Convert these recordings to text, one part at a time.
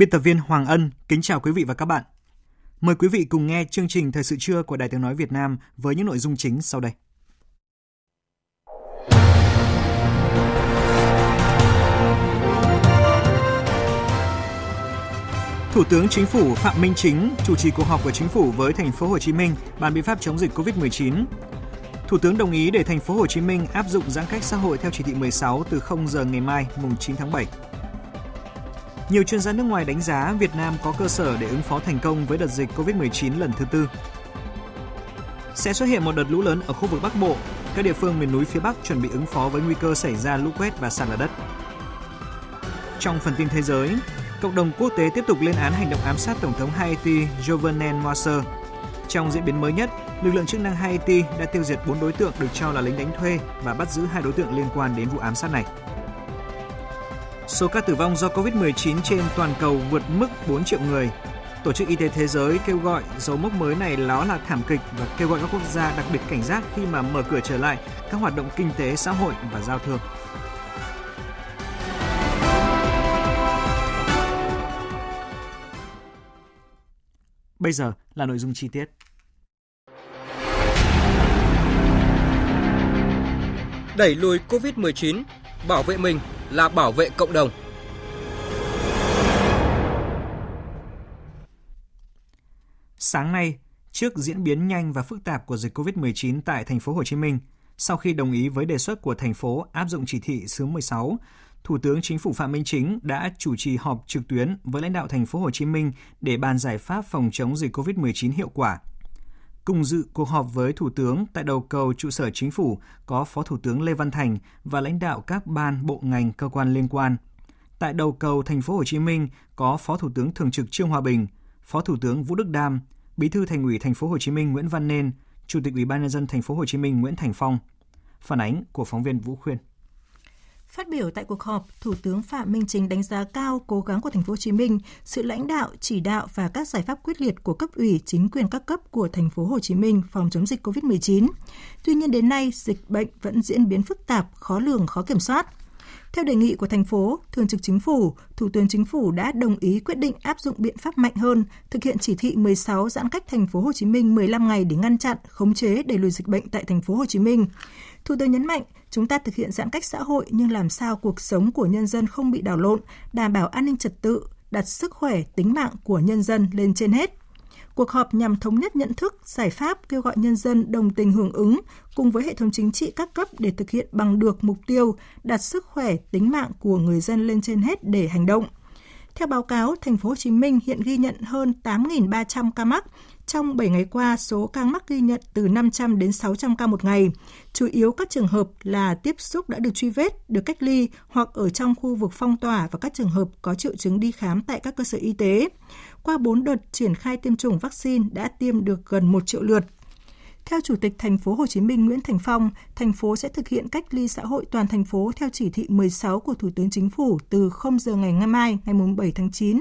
Biên tập viên Hoàng Ân kính chào quý vị và các bạn. Mời quý vị cùng nghe chương trình Thời sự trưa của Đài Tiếng Nói Việt Nam với những nội dung chính sau đây. Thủ tướng Chính phủ Phạm Minh Chính chủ trì cuộc họp của Chính phủ với thành phố Hồ Chí Minh bàn biện pháp chống dịch Covid-19. Thủ tướng đồng ý để thành phố Hồ Chí Minh áp dụng giãn cách xã hội theo chỉ thị 16 từ 0 giờ ngày mai, mùng 9 tháng 7. Nhiều chuyên gia nước ngoài đánh giá Việt Nam có cơ sở để ứng phó thành công với đợt dịch COVID-19 lần thứ tư. Sẽ xuất hiện một đợt lũ lớn ở khu vực Bắc Bộ, các địa phương miền núi phía Bắc chuẩn bị ứng phó với nguy cơ xảy ra lũ quét và sạt lở đất. Trong phần tin thế giới, cộng đồng quốc tế tiếp tục lên án hành động ám sát Tổng thống Haiti Jovenel Moise. Trong diễn biến mới nhất, lực lượng chức năng Haiti đã tiêu diệt 4 đối tượng được cho là lính đánh thuê và bắt giữ hai đối tượng liên quan đến vụ ám sát này. Số ca tử vong do COVID-19 trên toàn cầu vượt mức 4 triệu người. Tổ chức Y tế Thế giới kêu gọi dấu mốc mới này đó là thảm kịch và kêu gọi các quốc gia đặc biệt cảnh giác khi mà mở cửa trở lại các hoạt động kinh tế, xã hội và giao thương. Bây giờ là nội dung chi tiết. Đẩy lùi COVID-19, bảo vệ mình là bảo vệ cộng đồng. Sáng nay, trước diễn biến nhanh và phức tạp của dịch COVID-19 tại thành phố Hồ Chí Minh, sau khi đồng ý với đề xuất của thành phố áp dụng chỉ thị số 16, Thủ tướng Chính phủ Phạm Minh Chính đã chủ trì họp trực tuyến với lãnh đạo thành phố Hồ Chí Minh để bàn giải pháp phòng chống dịch COVID-19 hiệu quả. Cùng dự cuộc họp với Thủ tướng tại đầu cầu trụ sở Chính phủ có Phó Thủ tướng Lê Văn Thành và lãnh đạo các ban, bộ ngành, cơ quan liên quan. Tại đầu cầu thành phố Hồ Chí Minh có Phó Thủ tướng Thường trực Trương Hòa Bình, Phó Thủ tướng Vũ Đức Đam, Bí thư Thành ủy thành phố Hồ Chí Minh Nguyễn Văn Nên, Chủ tịch Ủy ban nhân dân thành phố Hồ Chí Minh Nguyễn Thành Phong. Phản ánh của phóng viên Vũ Khuyên. Phát biểu tại cuộc họp, Thủ tướng Phạm Minh Chính đánh giá cao cố gắng của thành phố Hồ Chí Minh, sự lãnh đạo, chỉ đạo và các giải pháp quyết liệt của cấp ủy, chính quyền các cấp của thành phố Hồ Chí Minh phòng chống dịch COVID-19. Tuy nhiên đến nay, dịch bệnh vẫn diễn biến phức tạp, khó lường, khó kiểm soát. Theo đề nghị của thành phố, Thường trực Chính phủ, Thủ tướng Chính phủ đã đồng ý quyết định áp dụng biện pháp mạnh hơn, thực hiện chỉ thị 16 giãn cách thành phố Hồ Chí Minh 15 ngày để ngăn chặn, khống chế đẩy lùi dịch bệnh tại thành phố Hồ Chí Minh. Thủ tướng nhấn mạnh, chúng ta thực hiện giãn cách xã hội nhưng làm sao cuộc sống của nhân dân không bị đảo lộn, đảm bảo an ninh trật tự, đặt sức khỏe, tính mạng của nhân dân lên trên hết. Cuộc họp nhằm thống nhất nhận thức, giải pháp kêu gọi nhân dân đồng tình hưởng ứng cùng với hệ thống chính trị các cấp để thực hiện bằng được mục tiêu đặt sức khỏe, tính mạng của người dân lên trên hết để hành động. Theo báo cáo, thành phố Hồ Chí Minh hiện ghi nhận hơn 8.300 ca mắc, trong 7 ngày qua, số ca mắc ghi nhận từ 500 đến 600 ca một ngày. Chủ yếu các trường hợp là tiếp xúc đã được truy vết, được cách ly hoặc ở trong khu vực phong tỏa và các trường hợp có triệu chứng đi khám tại các cơ sở y tế. Qua 4 đợt triển khai tiêm chủng vaccine đã tiêm được gần 1 triệu lượt. Theo Chủ tịch thành phố Hồ Chí Minh Nguyễn Thành Phong, thành phố sẽ thực hiện cách ly xã hội toàn thành phố theo chỉ thị 16 của Thủ tướng Chính phủ từ 0 giờ ngày ngày mai, ngày 7 tháng 9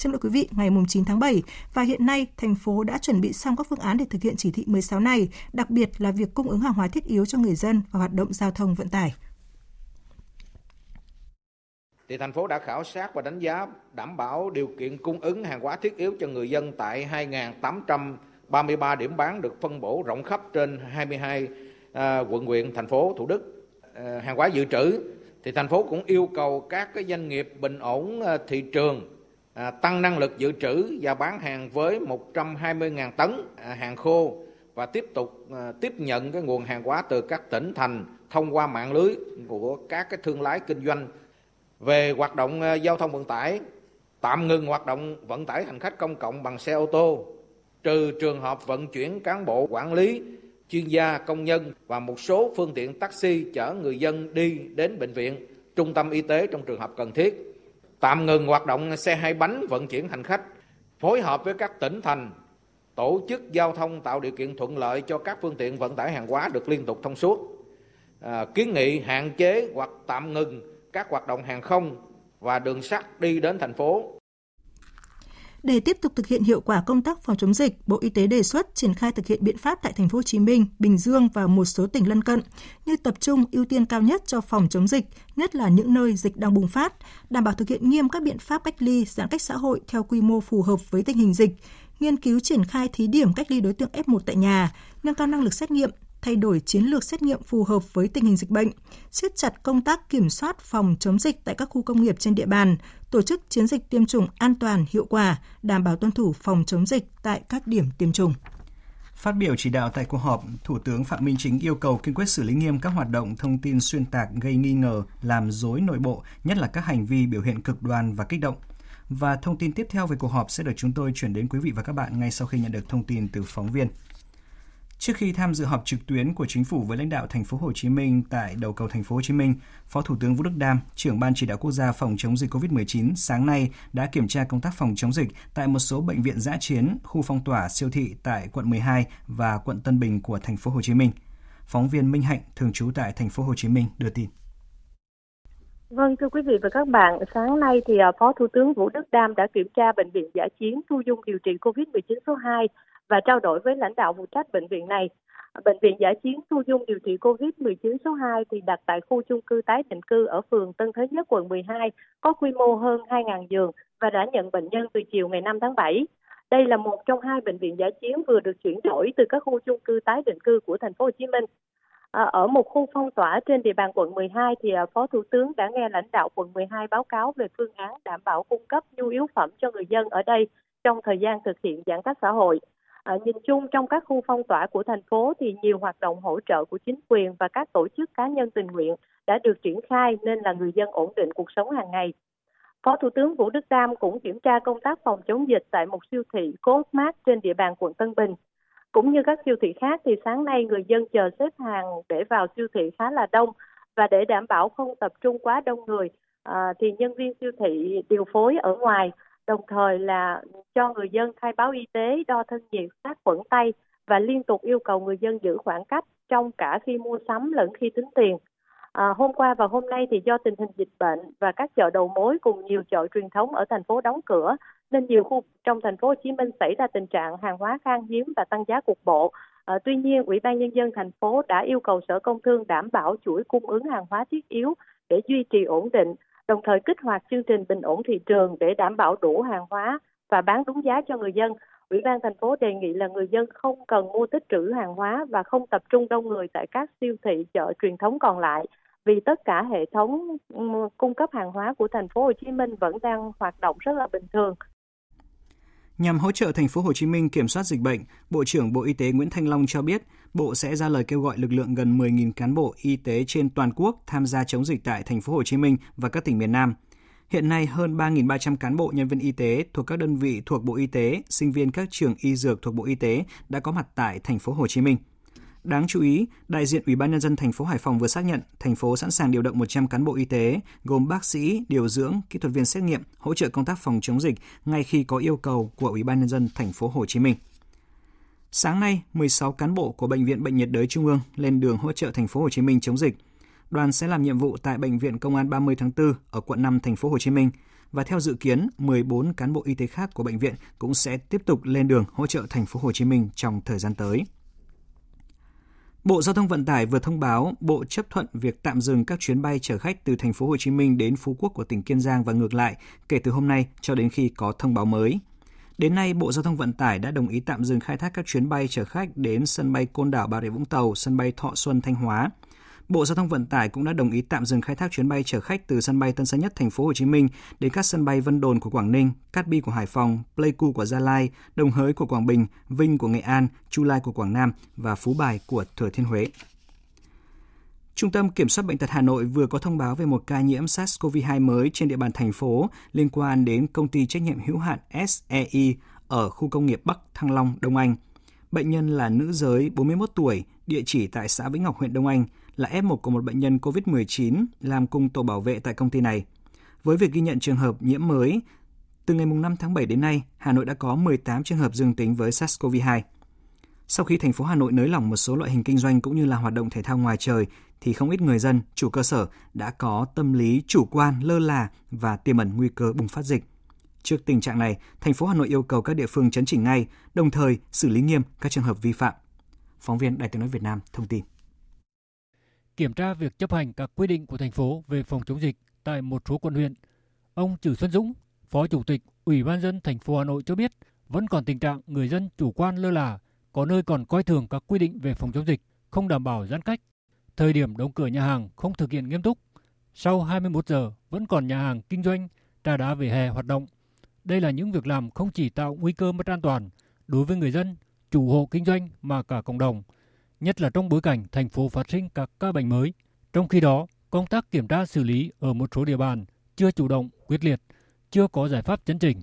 xin lỗi quý vị, ngày 9 tháng 7 và hiện nay thành phố đã chuẩn bị xong các phương án để thực hiện chỉ thị 16 này, đặc biệt là việc cung ứng hàng hóa thiết yếu cho người dân và hoạt động giao thông vận tải. Thì thành phố đã khảo sát và đánh giá đảm bảo điều kiện cung ứng hàng hóa thiết yếu cho người dân tại 2.833 điểm bán được phân bổ rộng khắp trên 22 à, quận huyện thành phố Thủ Đức. À, hàng hóa dự trữ thì thành phố cũng yêu cầu các cái doanh nghiệp bình ổn à, thị trường à, tăng năng lực dự trữ và bán hàng với 120.000 tấn à, hàng khô và tiếp tục à, tiếp nhận cái nguồn hàng hóa từ các tỉnh thành thông qua mạng lưới của các cái thương lái kinh doanh. Về hoạt động à, giao thông vận tải tạm ngừng hoạt động vận tải hành khách công cộng bằng xe ô tô trừ trường hợp vận chuyển cán bộ quản lý chuyên gia công nhân và một số phương tiện taxi chở người dân đi đến bệnh viện trung tâm y tế trong trường hợp cần thiết tạm ngừng hoạt động xe hai bánh vận chuyển hành khách phối hợp với các tỉnh thành tổ chức giao thông tạo điều kiện thuận lợi cho các phương tiện vận tải hàng hóa được liên tục thông suốt. À, kiến nghị hạn chế hoặc tạm ngừng các hoạt động hàng không và đường sắt đi đến thành phố để tiếp tục thực hiện hiệu quả công tác phòng chống dịch, Bộ Y tế đề xuất triển khai thực hiện biện pháp tại thành phố Hồ Chí Minh, Bình Dương và một số tỉnh lân cận như tập trung ưu tiên cao nhất cho phòng chống dịch, nhất là những nơi dịch đang bùng phát, đảm bảo thực hiện nghiêm các biện pháp cách ly, giãn cách xã hội theo quy mô phù hợp với tình hình dịch, nghiên cứu triển khai thí điểm cách ly đối tượng F1 tại nhà, nâng cao năng lực xét nghiệm, thay đổi chiến lược xét nghiệm phù hợp với tình hình dịch bệnh, siết chặt công tác kiểm soát phòng chống dịch tại các khu công nghiệp trên địa bàn, tổ chức chiến dịch tiêm chủng an toàn, hiệu quả, đảm bảo tuân thủ phòng chống dịch tại các điểm tiêm chủng. Phát biểu chỉ đạo tại cuộc họp, Thủ tướng Phạm Minh Chính yêu cầu kiên quyết xử lý nghiêm các hoạt động thông tin xuyên tạc gây nghi ngờ, làm dối nội bộ, nhất là các hành vi biểu hiện cực đoan và kích động. Và thông tin tiếp theo về cuộc họp sẽ được chúng tôi chuyển đến quý vị và các bạn ngay sau khi nhận được thông tin từ phóng viên. Trước khi tham dự họp trực tuyến của chính phủ với lãnh đạo thành phố Hồ Chí Minh tại đầu cầu thành phố Hồ Chí Minh, Phó Thủ tướng Vũ Đức Đam, trưởng ban chỉ đạo quốc gia phòng chống dịch COVID-19 sáng nay đã kiểm tra công tác phòng chống dịch tại một số bệnh viện giã chiến, khu phong tỏa, siêu thị tại quận 12 và quận Tân Bình của thành phố Hồ Chí Minh. Phóng viên Minh Hạnh thường trú tại thành phố Hồ Chí Minh đưa tin. Vâng, thưa quý vị và các bạn, sáng nay thì à, Phó Thủ tướng Vũ Đức Đam đã kiểm tra bệnh viện giả chiến thu dung điều trị COVID-19 số 2 và trao đổi với lãnh đạo phụ trách bệnh viện này. Bệnh viện giả chiến thu dung điều trị COVID-19 số 2 thì đặt tại khu chung cư tái định cư ở phường Tân Thới Nhất, quận 12, có quy mô hơn 2.000 giường và đã nhận bệnh nhân từ chiều ngày 5 tháng 7. Đây là một trong hai bệnh viện giả chiến vừa được chuyển đổi từ các khu chung cư tái định cư của thành phố Hồ Chí Minh. À, ở một khu phong tỏa trên địa bàn quận 12 thì à, Phó Thủ tướng đã nghe lãnh đạo quận 12 báo cáo về phương án đảm bảo cung cấp nhu yếu phẩm cho người dân ở đây trong thời gian thực hiện giãn cách xã hội. À, nhìn chung trong các khu phong tỏa của thành phố thì nhiều hoạt động hỗ trợ của chính quyền và các tổ chức cá nhân tình nguyện đã được triển khai nên là người dân ổn định cuộc sống hàng ngày. Phó Thủ tướng Vũ Đức Đam cũng kiểm tra công tác phòng chống dịch tại một siêu thị Costmart trên địa bàn quận Tân Bình. Cũng như các siêu thị khác thì sáng nay người dân chờ xếp hàng để vào siêu thị khá là đông và để đảm bảo không tập trung quá đông người à, thì nhân viên siêu thị điều phối ở ngoài đồng thời là cho người dân khai báo y tế, đo thân nhiệt, sát khuẩn tay và liên tục yêu cầu người dân giữ khoảng cách trong cả khi mua sắm lẫn khi tính tiền. À, hôm qua và hôm nay thì do tình hình dịch bệnh và các chợ đầu mối cùng nhiều chợ truyền thống ở thành phố đóng cửa nên nhiều khu trong thành phố Hồ Chí Minh xảy ra tình trạng hàng hóa khan hiếm và tăng giá cục bộ. À, tuy nhiên, Ủy ban nhân dân thành phố đã yêu cầu Sở Công Thương đảm bảo chuỗi cung ứng hàng hóa thiết yếu để duy trì ổn định đồng thời kích hoạt chương trình bình ổn thị trường để đảm bảo đủ hàng hóa và bán đúng giá cho người dân. Ủy ban thành phố đề nghị là người dân không cần mua tích trữ hàng hóa và không tập trung đông người tại các siêu thị, chợ truyền thống còn lại, vì tất cả hệ thống ừ, cung cấp hàng hóa của thành phố Hồ Chí Minh vẫn đang hoạt động rất là bình thường. Nhằm hỗ trợ thành phố Hồ Chí Minh kiểm soát dịch bệnh, Bộ trưởng Bộ Y tế Nguyễn Thanh Long cho biết, Bộ sẽ ra lời kêu gọi lực lượng gần 10.000 cán bộ y tế trên toàn quốc tham gia chống dịch tại thành phố Hồ Chí Minh và các tỉnh miền Nam. Hiện nay, hơn 3.300 cán bộ nhân viên y tế thuộc các đơn vị thuộc Bộ Y tế, sinh viên các trường y dược thuộc Bộ Y tế đã có mặt tại thành phố Hồ Chí Minh. Đáng chú ý, đại diện Ủy ban nhân dân thành phố Hải Phòng vừa xác nhận thành phố sẵn sàng điều động 100 cán bộ y tế gồm bác sĩ, điều dưỡng, kỹ thuật viên xét nghiệm hỗ trợ công tác phòng chống dịch ngay khi có yêu cầu của Ủy ban nhân dân thành phố Hồ Chí Minh. Sáng nay, 16 cán bộ của bệnh viện Bệnh nhiệt đới Trung ương lên đường hỗ trợ thành phố Hồ Chí Minh chống dịch. Đoàn sẽ làm nhiệm vụ tại bệnh viện Công an 30 tháng 4 ở quận 5 thành phố Hồ Chí Minh và theo dự kiến, 14 cán bộ y tế khác của bệnh viện cũng sẽ tiếp tục lên đường hỗ trợ thành phố Hồ Chí Minh trong thời gian tới. Bộ Giao thông Vận tải vừa thông báo Bộ chấp thuận việc tạm dừng các chuyến bay chở khách từ thành phố Hồ Chí Minh đến Phú Quốc của tỉnh Kiên Giang và ngược lại kể từ hôm nay cho đến khi có thông báo mới. Đến nay, Bộ Giao thông Vận tải đã đồng ý tạm dừng khai thác các chuyến bay chở khách đến sân bay Côn Đảo Bà Rịa Vũng Tàu, sân bay Thọ Xuân Thanh Hóa. Bộ Giao thông Vận tải cũng đã đồng ý tạm dừng khai thác chuyến bay chở khách từ sân bay Tân Sơn Nhất thành phố Hồ Chí Minh đến các sân bay Vân Đồn của Quảng Ninh, Cát Bi của Hải Phòng, Pleiku của Gia Lai, Đồng Hới của Quảng Bình, Vinh của Nghệ An, Chu Lai của Quảng Nam và Phú Bài của Thừa Thiên Huế. Trung tâm Kiểm soát Bệnh tật Hà Nội vừa có thông báo về một ca nhiễm SARS-CoV-2 mới trên địa bàn thành phố liên quan đến công ty trách nhiệm hữu hạn SEI ở khu công nghiệp Bắc Thăng Long, Đông Anh. Bệnh nhân là nữ giới 41 tuổi, địa chỉ tại xã Vĩnh Ngọc, huyện Đông Anh, là F1 của một bệnh nhân COVID-19 làm cùng tổ bảo vệ tại công ty này. Với việc ghi nhận trường hợp nhiễm mới, từ ngày 5 tháng 7 đến nay, Hà Nội đã có 18 trường hợp dương tính với SARS-CoV-2. Sau khi thành phố Hà Nội nới lỏng một số loại hình kinh doanh cũng như là hoạt động thể thao ngoài trời, thì không ít người dân, chủ cơ sở đã có tâm lý chủ quan, lơ là và tiềm ẩn nguy cơ bùng phát dịch. Trước tình trạng này, thành phố Hà Nội yêu cầu các địa phương chấn chỉnh ngay, đồng thời xử lý nghiêm các trường hợp vi phạm. Phóng viên Đài tiếng nói Việt Nam thông tin. Kiểm tra việc chấp hành các quy định của thành phố về phòng chống dịch tại một số quận huyện, ông Trử Xuân Dũng, Phó Chủ tịch Ủy ban dân thành phố Hà Nội cho biết vẫn còn tình trạng người dân chủ quan lơ là, có nơi còn coi thường các quy định về phòng chống dịch, không đảm bảo giãn cách. Thời điểm đóng cửa nhà hàng không thực hiện nghiêm túc. Sau 21 giờ vẫn còn nhà hàng kinh doanh trà đá về hè hoạt động. Đây là những việc làm không chỉ tạo nguy cơ mất an toàn đối với người dân, chủ hộ kinh doanh mà cả cộng đồng, nhất là trong bối cảnh thành phố phát sinh các ca bệnh mới. Trong khi đó, công tác kiểm tra xử lý ở một số địa bàn chưa chủ động, quyết liệt, chưa có giải pháp chấn chỉnh.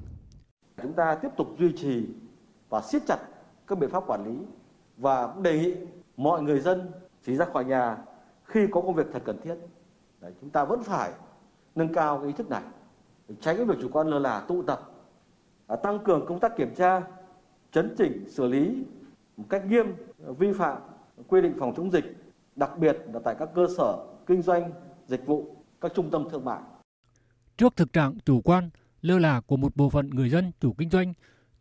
Chúng ta tiếp tục duy trì và siết chặt các biện pháp quản lý và đề nghị mọi người dân chỉ ra khỏi nhà khi có công việc thật cần thiết. Đấy, chúng ta vẫn phải nâng cao cái ý thức này, tránh cái việc chủ quan lơ là tụ tập, à, tăng cường công tác kiểm tra, chấn chỉnh, xử lý một cách nghiêm vi phạm quy định phòng chống dịch, đặc biệt là tại các cơ sở kinh doanh, dịch vụ, các trung tâm thương mại. Trước thực trạng chủ quan, lơ là của một bộ phận người dân chủ kinh doanh,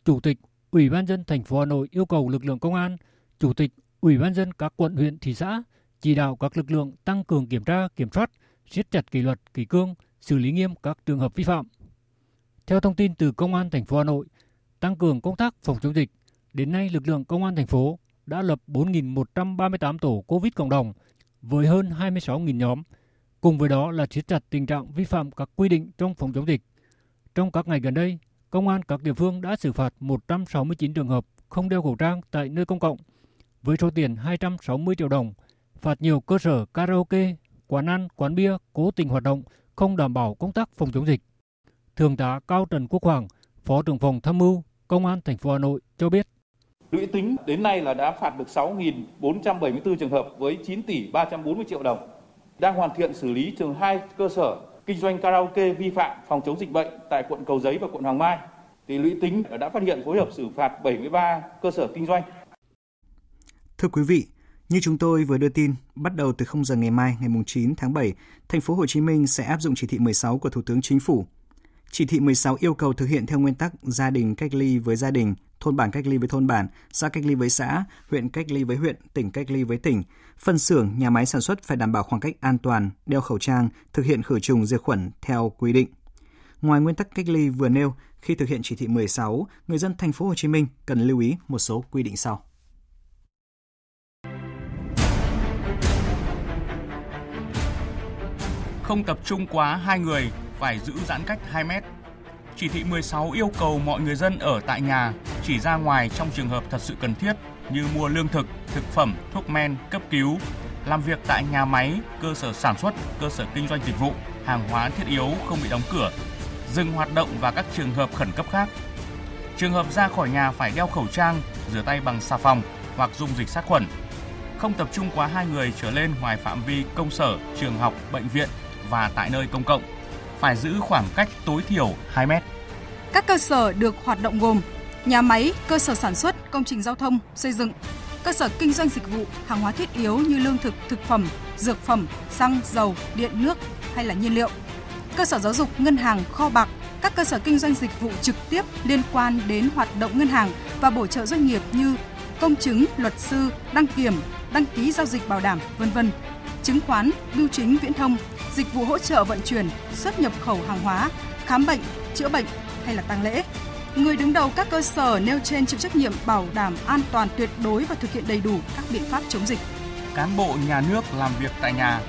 Chủ tịch Ủy ban dân thành phố Hà Nội yêu cầu lực lượng công an, Chủ tịch Ủy ban dân các quận huyện thị xã chỉ đạo các lực lượng tăng cường kiểm tra, kiểm soát, siết chặt kỷ luật, kỷ cương, xử lý nghiêm các trường hợp vi phạm. Theo thông tin từ Công an thành phố Hà Nội, tăng cường công tác phòng chống dịch, đến nay lực lượng Công an thành phố đã lập 4.138 tổ COVID cộng đồng với hơn 26.000 nhóm. Cùng với đó là siết chặt tình trạng vi phạm các quy định trong phòng chống dịch. Trong các ngày gần đây, Công an các địa phương đã xử phạt 169 trường hợp không đeo khẩu trang tại nơi công cộng với số tiền 260 triệu đồng, phạt nhiều cơ sở karaoke, quán ăn, quán bia cố tình hoạt động không đảm bảo công tác phòng chống dịch. Thượng tá Cao Trần Quốc Hoàng, Phó trưởng phòng tham mưu Công an thành phố Hà Nội cho biết. Lũy tính đến nay là đã phạt được 6.474 trường hợp với 9 tỷ 340 triệu đồng. Đang hoàn thiện xử lý trường hai cơ sở kinh doanh karaoke vi phạm phòng chống dịch bệnh tại quận Cầu Giấy và quận Hoàng Mai. Thì lũy tính đã phát hiện phối hợp xử phạt 73 cơ sở kinh doanh. Thưa quý vị, như chúng tôi vừa đưa tin, bắt đầu từ 0 giờ ngày mai, ngày 9 tháng 7, thành phố Hồ Chí Minh sẽ áp dụng chỉ thị 16 của Thủ tướng Chính phủ. Chỉ thị 16 yêu cầu thực hiện theo nguyên tắc gia đình cách ly với gia đình, thôn bản cách ly với thôn bản, xã cách ly với xã, huyện cách ly với huyện, tỉnh cách ly với tỉnh. Phân xưởng, nhà máy sản xuất phải đảm bảo khoảng cách an toàn, đeo khẩu trang, thực hiện khử trùng diệt khuẩn theo quy định. Ngoài nguyên tắc cách ly vừa nêu, khi thực hiện chỉ thị 16, người dân thành phố Hồ Chí Minh cần lưu ý một số quy định sau. Không tập trung quá hai người, phải giữ giãn cách 2 mét. Chỉ thị 16 yêu cầu mọi người dân ở tại nhà, chỉ ra ngoài trong trường hợp thật sự cần thiết như mua lương thực, thực phẩm, thuốc men, cấp cứu, làm việc tại nhà máy, cơ sở sản xuất, cơ sở kinh doanh dịch vụ, hàng hóa thiết yếu không bị đóng cửa, dừng hoạt động và các trường hợp khẩn cấp khác. Trường hợp ra khỏi nhà phải đeo khẩu trang, rửa tay bằng xà phòng hoặc dung dịch sát khuẩn. Không tập trung quá hai người trở lên ngoài phạm vi công sở, trường học, bệnh viện và tại nơi công cộng. Phải giữ khoảng cách tối thiểu 2 mét. Các cơ sở được hoạt động gồm nhà máy, cơ sở sản xuất, công trình giao thông, xây dựng, cơ sở kinh doanh dịch vụ, hàng hóa thiết yếu như lương thực, thực phẩm, dược phẩm, xăng, dầu, điện, nước hay là nhiên liệu, cơ sở giáo dục, ngân hàng, kho bạc, các cơ sở kinh doanh dịch vụ trực tiếp liên quan đến hoạt động ngân hàng và bổ trợ doanh nghiệp như công chứng, luật sư, đăng kiểm, đăng ký giao dịch bảo đảm, vân vân, chứng khoán, bưu chính viễn thông, dịch vụ hỗ trợ vận chuyển, xuất nhập khẩu hàng hóa, khám bệnh, chữa bệnh hay là tang lễ. Người đứng đầu các cơ sở nêu trên chịu trách nhiệm bảo đảm an toàn tuyệt đối và thực hiện đầy đủ các biện pháp chống dịch. Cán bộ nhà nước làm việc tại nhà.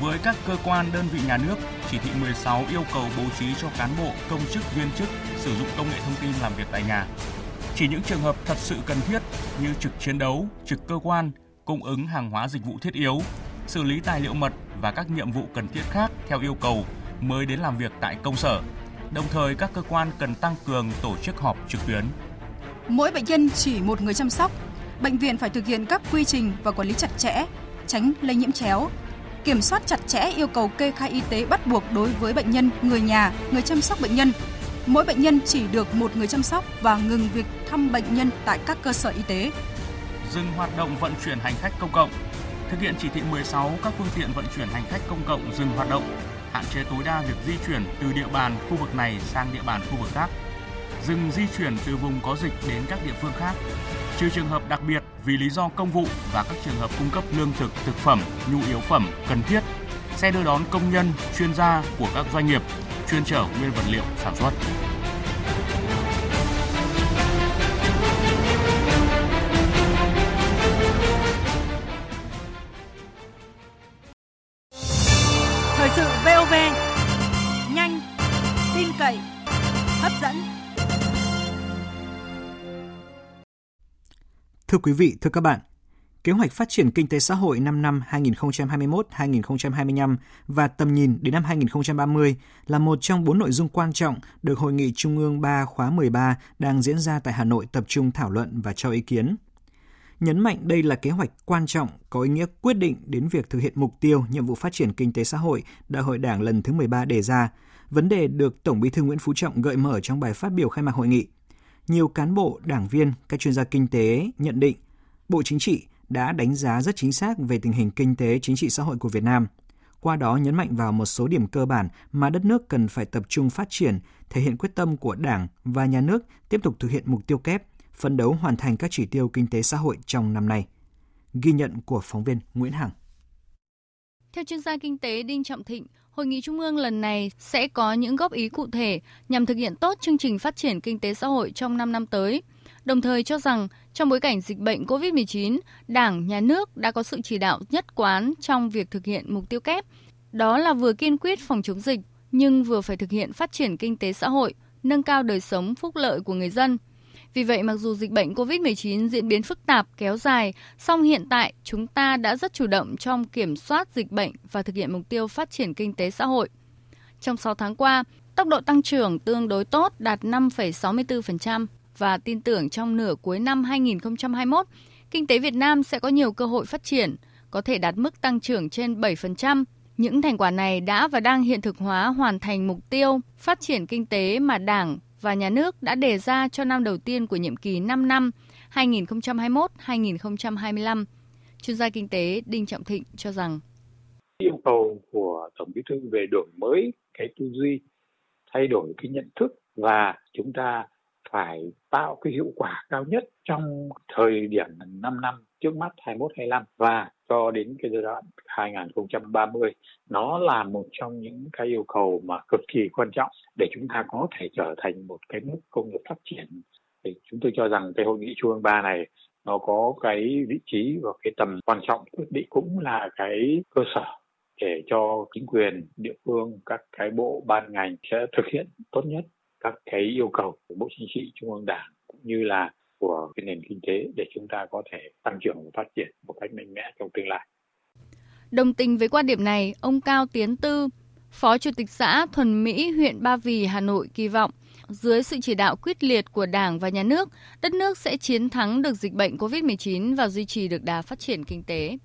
Với các cơ quan đơn vị nhà nước, chỉ thị 16 yêu cầu bố trí cho cán bộ, công chức, viên chức sử dụng công nghệ thông tin làm việc tại nhà. Chỉ những trường hợp thật sự cần thiết như trực chiến đấu, trực cơ quan, cung ứng hàng hóa dịch vụ thiết yếu, xử lý tài liệu mật và các nhiệm vụ cần thiết khác theo yêu cầu mới đến làm việc tại công sở. Đồng thời các cơ quan cần tăng cường tổ chức họp trực tuyến. Mỗi bệnh nhân chỉ một người chăm sóc. Bệnh viện phải thực hiện các quy trình và quản lý chặt chẽ, tránh lây nhiễm chéo, kiểm soát chặt chẽ yêu cầu kê khai y tế bắt buộc đối với bệnh nhân, người nhà, người chăm sóc bệnh nhân. Mỗi bệnh nhân chỉ được một người chăm sóc và ngừng việc thăm bệnh nhân tại các cơ sở y tế. Dừng hoạt động vận chuyển hành khách công cộng. Thực hiện chỉ thị 16, các phương tiện vận chuyển hành khách công cộng dừng hoạt động, hạn chế tối đa việc di chuyển từ địa bàn khu vực này sang địa bàn khu vực khác. Dừng di chuyển từ vùng có dịch đến các địa phương khác, trừ trường hợp đặc biệt vì lý do công vụ và các trường hợp cung cấp lương thực, thực phẩm, nhu yếu phẩm cần thiết, xe đưa đón công nhân, chuyên gia của các doanh nghiệp chuyên chở nguyên vật liệu sản xuất. Thưa quý vị, thưa các bạn, Kế hoạch phát triển kinh tế xã hội 5 năm 2021-2025 và tầm nhìn đến năm 2030 là một trong bốn nội dung quan trọng được Hội nghị Trung ương 3 khóa 13 đang diễn ra tại Hà Nội tập trung thảo luận và cho ý kiến. Nhấn mạnh đây là kế hoạch quan trọng có ý nghĩa quyết định đến việc thực hiện mục tiêu nhiệm vụ phát triển kinh tế xã hội Đại hội Đảng lần thứ 13 đề ra, vấn đề được Tổng Bí thư Nguyễn Phú Trọng gợi mở trong bài phát biểu khai mạc hội nghị. Nhiều cán bộ, đảng viên, các chuyên gia kinh tế nhận định Bộ Chính trị đã đánh giá rất chính xác về tình hình kinh tế chính trị xã hội của Việt Nam. Qua đó nhấn mạnh vào một số điểm cơ bản mà đất nước cần phải tập trung phát triển, thể hiện quyết tâm của Đảng và nhà nước tiếp tục thực hiện mục tiêu kép, phấn đấu hoàn thành các chỉ tiêu kinh tế xã hội trong năm nay. Ghi nhận của phóng viên Nguyễn Hằng. Theo chuyên gia kinh tế Đinh Trọng Thịnh, Hội nghị Trung ương lần này sẽ có những góp ý cụ thể nhằm thực hiện tốt chương trình phát triển kinh tế xã hội trong 5 năm tới – đồng thời cho rằng trong bối cảnh dịch bệnh COVID-19, Đảng, Nhà nước đã có sự chỉ đạo nhất quán trong việc thực hiện mục tiêu kép. Đó là vừa kiên quyết phòng chống dịch, nhưng vừa phải thực hiện phát triển kinh tế xã hội, nâng cao đời sống phúc lợi của người dân. Vì vậy, mặc dù dịch bệnh COVID-19 diễn biến phức tạp, kéo dài, song hiện tại chúng ta đã rất chủ động trong kiểm soát dịch bệnh và thực hiện mục tiêu phát triển kinh tế xã hội. Trong 6 tháng qua, tốc độ tăng trưởng tương đối tốt đạt 5,64%, và tin tưởng trong nửa cuối năm 2021, kinh tế Việt Nam sẽ có nhiều cơ hội phát triển, có thể đạt mức tăng trưởng trên 7%. Những thành quả này đã và đang hiện thực hóa hoàn thành mục tiêu phát triển kinh tế mà Đảng và Nhà nước đã đề ra cho năm đầu tiên của nhiệm kỳ 5 năm 2021-2025. Chuyên gia kinh tế Đinh Trọng Thịnh cho rằng yêu cầu của Tổng Bí thư về đổi mới cái tư duy, thay đổi cái nhận thức và chúng ta phải tạo cái hiệu quả cao nhất trong thời điểm 5 năm trước mắt 21 25 và cho đến cái giai đoạn 2030 nó là một trong những cái yêu cầu mà cực kỳ quan trọng để chúng ta có thể trở thành một cái nước công nghiệp phát triển. Thì chúng tôi cho rằng cái hội nghị trung ương 3 này nó có cái vị trí và cái tầm quan trọng quyết định cũng là cái cơ sở để cho chính quyền địa phương, các cái bộ ban ngành sẽ thực hiện tốt nhất các cái yêu cầu của Bộ Chính trị Trung ương Đảng, cũng như là của cái nền kinh tế để chúng ta có thể tăng trưởng và phát triển một cách mạnh mẽ trong tương lai. Đồng tình với quan điểm này, ông Cao Tiến Tư, Phó Chủ tịch xã Thuần Mỹ, huyện Ba Vì, Hà Nội kỳ vọng dưới sự chỉ đạo quyết liệt của Đảng và Nhà nước, đất nước sẽ chiến thắng được dịch bệnh COVID-19 và duy trì được đà phát triển kinh tế.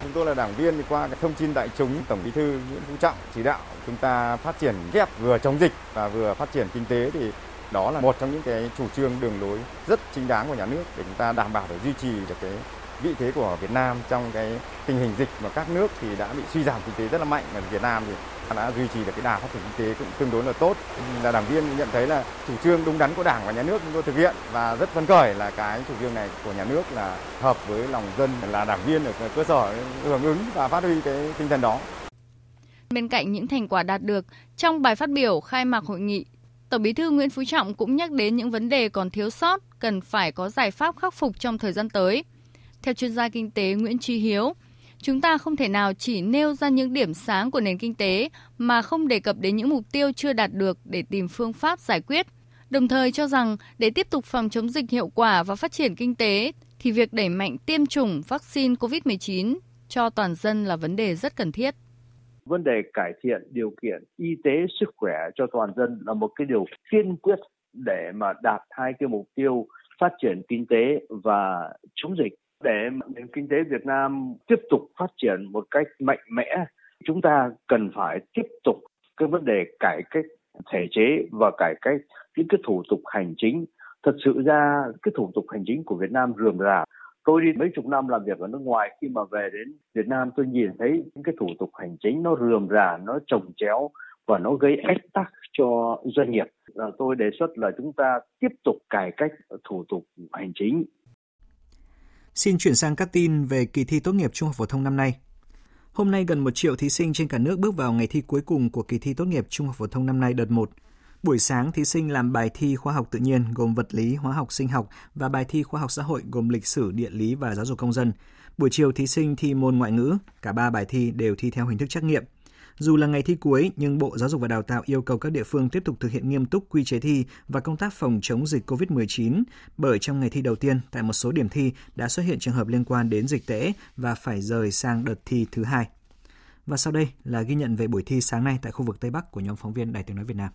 Chúng tôi là đảng viên thì qua cái thông tin đại chúng Tổng Bí thư Nguyễn Phú Trọng chỉ đạo chúng ta phát triển ghép vừa chống dịch và vừa phát triển kinh tế thì đó là một trong những cái chủ trương đường lối rất chính đáng của nhà nước để chúng ta đảm bảo để duy trì được cái vị thế của Việt Nam trong cái tình hình dịch mà các nước thì đã bị suy giảm kinh tế rất là mạnh. Mà Việt Nam thì đã duy trì được cái đà phát triển kinh tế cũng tương đối là tốt. Là đảng viên nhận thấy là chủ trương đúng đắn của đảng và nhà nước chúng tôi thực hiện và rất phấn khởi là cái chủ trương này của nhà nước là hợp với lòng dân là đảng viên ở cơ sở hưởng ứng và phát huy cái tinh thần đó. Bên cạnh những thành quả đạt được, trong bài phát biểu khai mạc hội nghị, Tổng Bí thư Nguyễn Phú Trọng cũng nhắc đến những vấn đề còn thiếu sót, cần phải có giải pháp khắc phục trong thời gian tới. Theo chuyên gia kinh tế Nguyễn Trí Hiếu, chúng ta không thể nào chỉ nêu ra những điểm sáng của nền kinh tế mà không đề cập đến những mục tiêu chưa đạt được để tìm phương pháp giải quyết. Đồng thời cho rằng để tiếp tục phòng chống dịch hiệu quả và phát triển kinh tế thì việc đẩy mạnh tiêm chủng vaccine COVID-19 cho toàn dân là vấn đề rất cần thiết. Vấn đề cải thiện điều kiện y tế sức khỏe cho toàn dân là một cái điều kiên quyết để mà đạt hai cái mục tiêu phát triển kinh tế và chống dịch. Để nền kinh tế Việt Nam tiếp tục phát triển một cách mạnh mẽ, chúng ta cần phải tiếp tục cái vấn đề cải cách thể chế và cải cách những cái thủ tục hành chính. Thật sự ra, cái thủ tục hành chính của Việt Nam rườm rà tôi đi mấy chục năm làm việc ở nước ngoài, khi mà về đến Việt Nam tôi nhìn thấy những cái thủ tục hành chính nó rườm rà, nó trồng chéo và nó gây ách tắc cho doanh nghiệp là tôi đề xuất là chúng ta tiếp tục cải cách thủ tục hành chính Xin chuyển sang các tin về kỳ thi tốt nghiệp trung học phổ thông năm nay. Hôm nay gần một triệu thí sinh trên cả nước bước vào ngày thi cuối cùng của kỳ thi tốt nghiệp trung học phổ thông năm nay đợt 1. Buổi sáng, thí sinh làm bài thi khoa học tự nhiên gồm vật lý, hóa học, sinh học và bài thi khoa học xã hội gồm lịch sử, địa lý và giáo dục công dân. Buổi chiều, thí sinh thi môn ngoại ngữ. Cả ba bài thi đều thi theo hình thức trắc nghiệm. Dù là ngày thi cuối, nhưng Bộ Giáo dục và Đào tạo yêu cầu các địa phương tiếp tục thực hiện nghiêm túc quy chế thi và công tác phòng chống dịch COVID-19, bởi trong ngày thi đầu tiên, tại một số điểm thi đã xuất hiện trường hợp liên quan đến dịch tễ và phải rời sang đợt thi thứ hai. Và sau đây là ghi nhận về buổi thi sáng nay tại khu vực Tây Bắc của nhóm phóng viên Đài Tiếng Nói Việt Nam.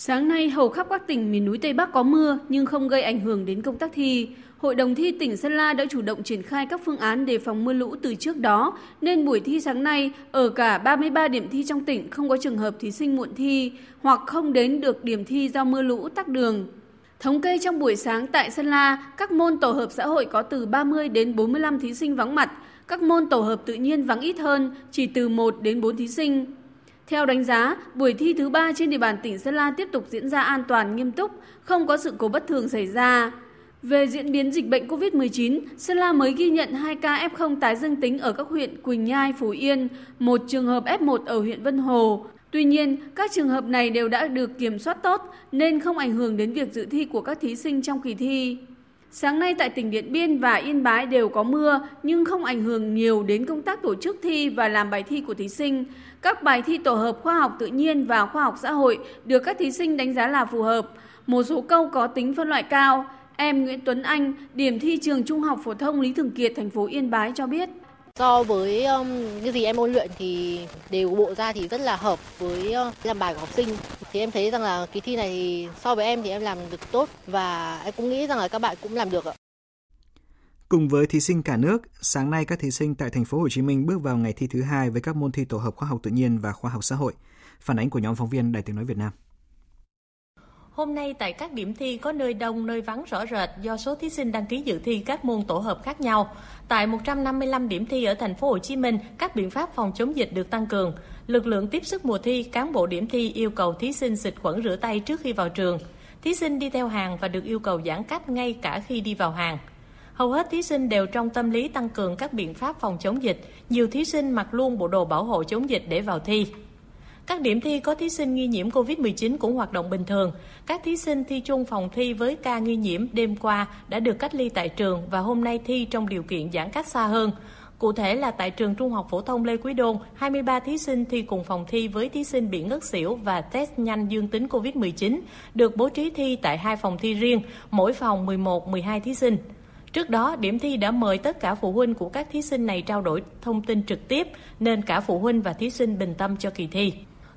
Sáng nay, hầu khắp các tỉnh miền núi Tây Bắc có mưa nhưng không gây ảnh hưởng đến công tác thi. Hội đồng thi tỉnh Sơn La đã chủ động triển khai các phương án đề phòng mưa lũ từ trước đó, nên buổi thi sáng nay ở cả 33 điểm thi trong tỉnh không có trường hợp thí sinh muộn thi hoặc không đến được điểm thi do mưa lũ tắc đường. Thống kê trong buổi sáng tại Sơn La, các môn tổ hợp xã hội có từ 30 đến 45 thí sinh vắng mặt, các môn tổ hợp tự nhiên vắng ít hơn, chỉ từ 1 đến 4 thí sinh. Theo đánh giá, buổi thi thứ ba trên địa bàn tỉnh Sơn La tiếp tục diễn ra an toàn nghiêm túc, không có sự cố bất thường xảy ra. Về diễn biến dịch bệnh COVID-19, Sơn La mới ghi nhận 2 ca F0 tái dương tính ở các huyện Quỳnh Nhai, Phú Yên, một trường hợp F1 ở huyện Vân Hồ. Tuy nhiên, các trường hợp này đều đã được kiểm soát tốt nên không ảnh hưởng đến việc dự thi của các thí sinh trong kỳ thi. Sáng nay tại tỉnh Điện Biên và Yên Bái đều có mưa nhưng không ảnh hưởng nhiều đến công tác tổ chức thi và làm bài thi của thí sinh. Các bài thi tổ hợp khoa học tự nhiên và khoa học xã hội được các thí sinh đánh giá là phù hợp. Một số câu có tính phân loại cao. Em Nguyễn Tuấn Anh, điểm thi trường Trung học phổ thông Lý Thường Kiệt, thành phố Yên Bái cho biết. So với um, cái gì em ôn luyện thì đều bộ ra thì rất là hợp với uh, làm bài của học sinh. Thì em thấy rằng là kỳ thi này thì so với em thì em làm được tốt và em cũng nghĩ rằng là các bạn cũng làm được ạ. Cùng với thí sinh cả nước, sáng nay các thí sinh tại thành phố Hồ Chí Minh bước vào ngày thi thứ hai với các môn thi tổ hợp khoa học tự nhiên và khoa học xã hội. Phản ánh của nhóm phóng viên Đài Tiếng nói Việt Nam. Hôm nay tại các điểm thi có nơi đông, nơi vắng rõ rệt do số thí sinh đăng ký dự thi các môn tổ hợp khác nhau. Tại 155 điểm thi ở thành phố Hồ Chí Minh, các biện pháp phòng chống dịch được tăng cường. Lực lượng tiếp sức mùa thi, cán bộ điểm thi yêu cầu thí sinh xịt khuẩn rửa tay trước khi vào trường. Thí sinh đi theo hàng và được yêu cầu giãn cách ngay cả khi đi vào hàng. Hầu hết thí sinh đều trong tâm lý tăng cường các biện pháp phòng chống dịch. Nhiều thí sinh mặc luôn bộ đồ bảo hộ chống dịch để vào thi. Các điểm thi có thí sinh nghi nhiễm COVID-19 cũng hoạt động bình thường. Các thí sinh thi chung phòng thi với ca nghi nhiễm đêm qua đã được cách ly tại trường và hôm nay thi trong điều kiện giãn cách xa hơn. Cụ thể là tại trường Trung học phổ thông Lê Quý Đôn, 23 thí sinh thi cùng phòng thi với thí sinh bị ngất xỉu và test nhanh dương tính COVID-19, được bố trí thi tại hai phòng thi riêng, mỗi phòng 11-12 thí sinh. Trước đó, điểm thi đã mời tất cả phụ huynh của các thí sinh này trao đổi thông tin trực tiếp, nên cả phụ huynh và thí sinh bình tâm cho kỳ thi.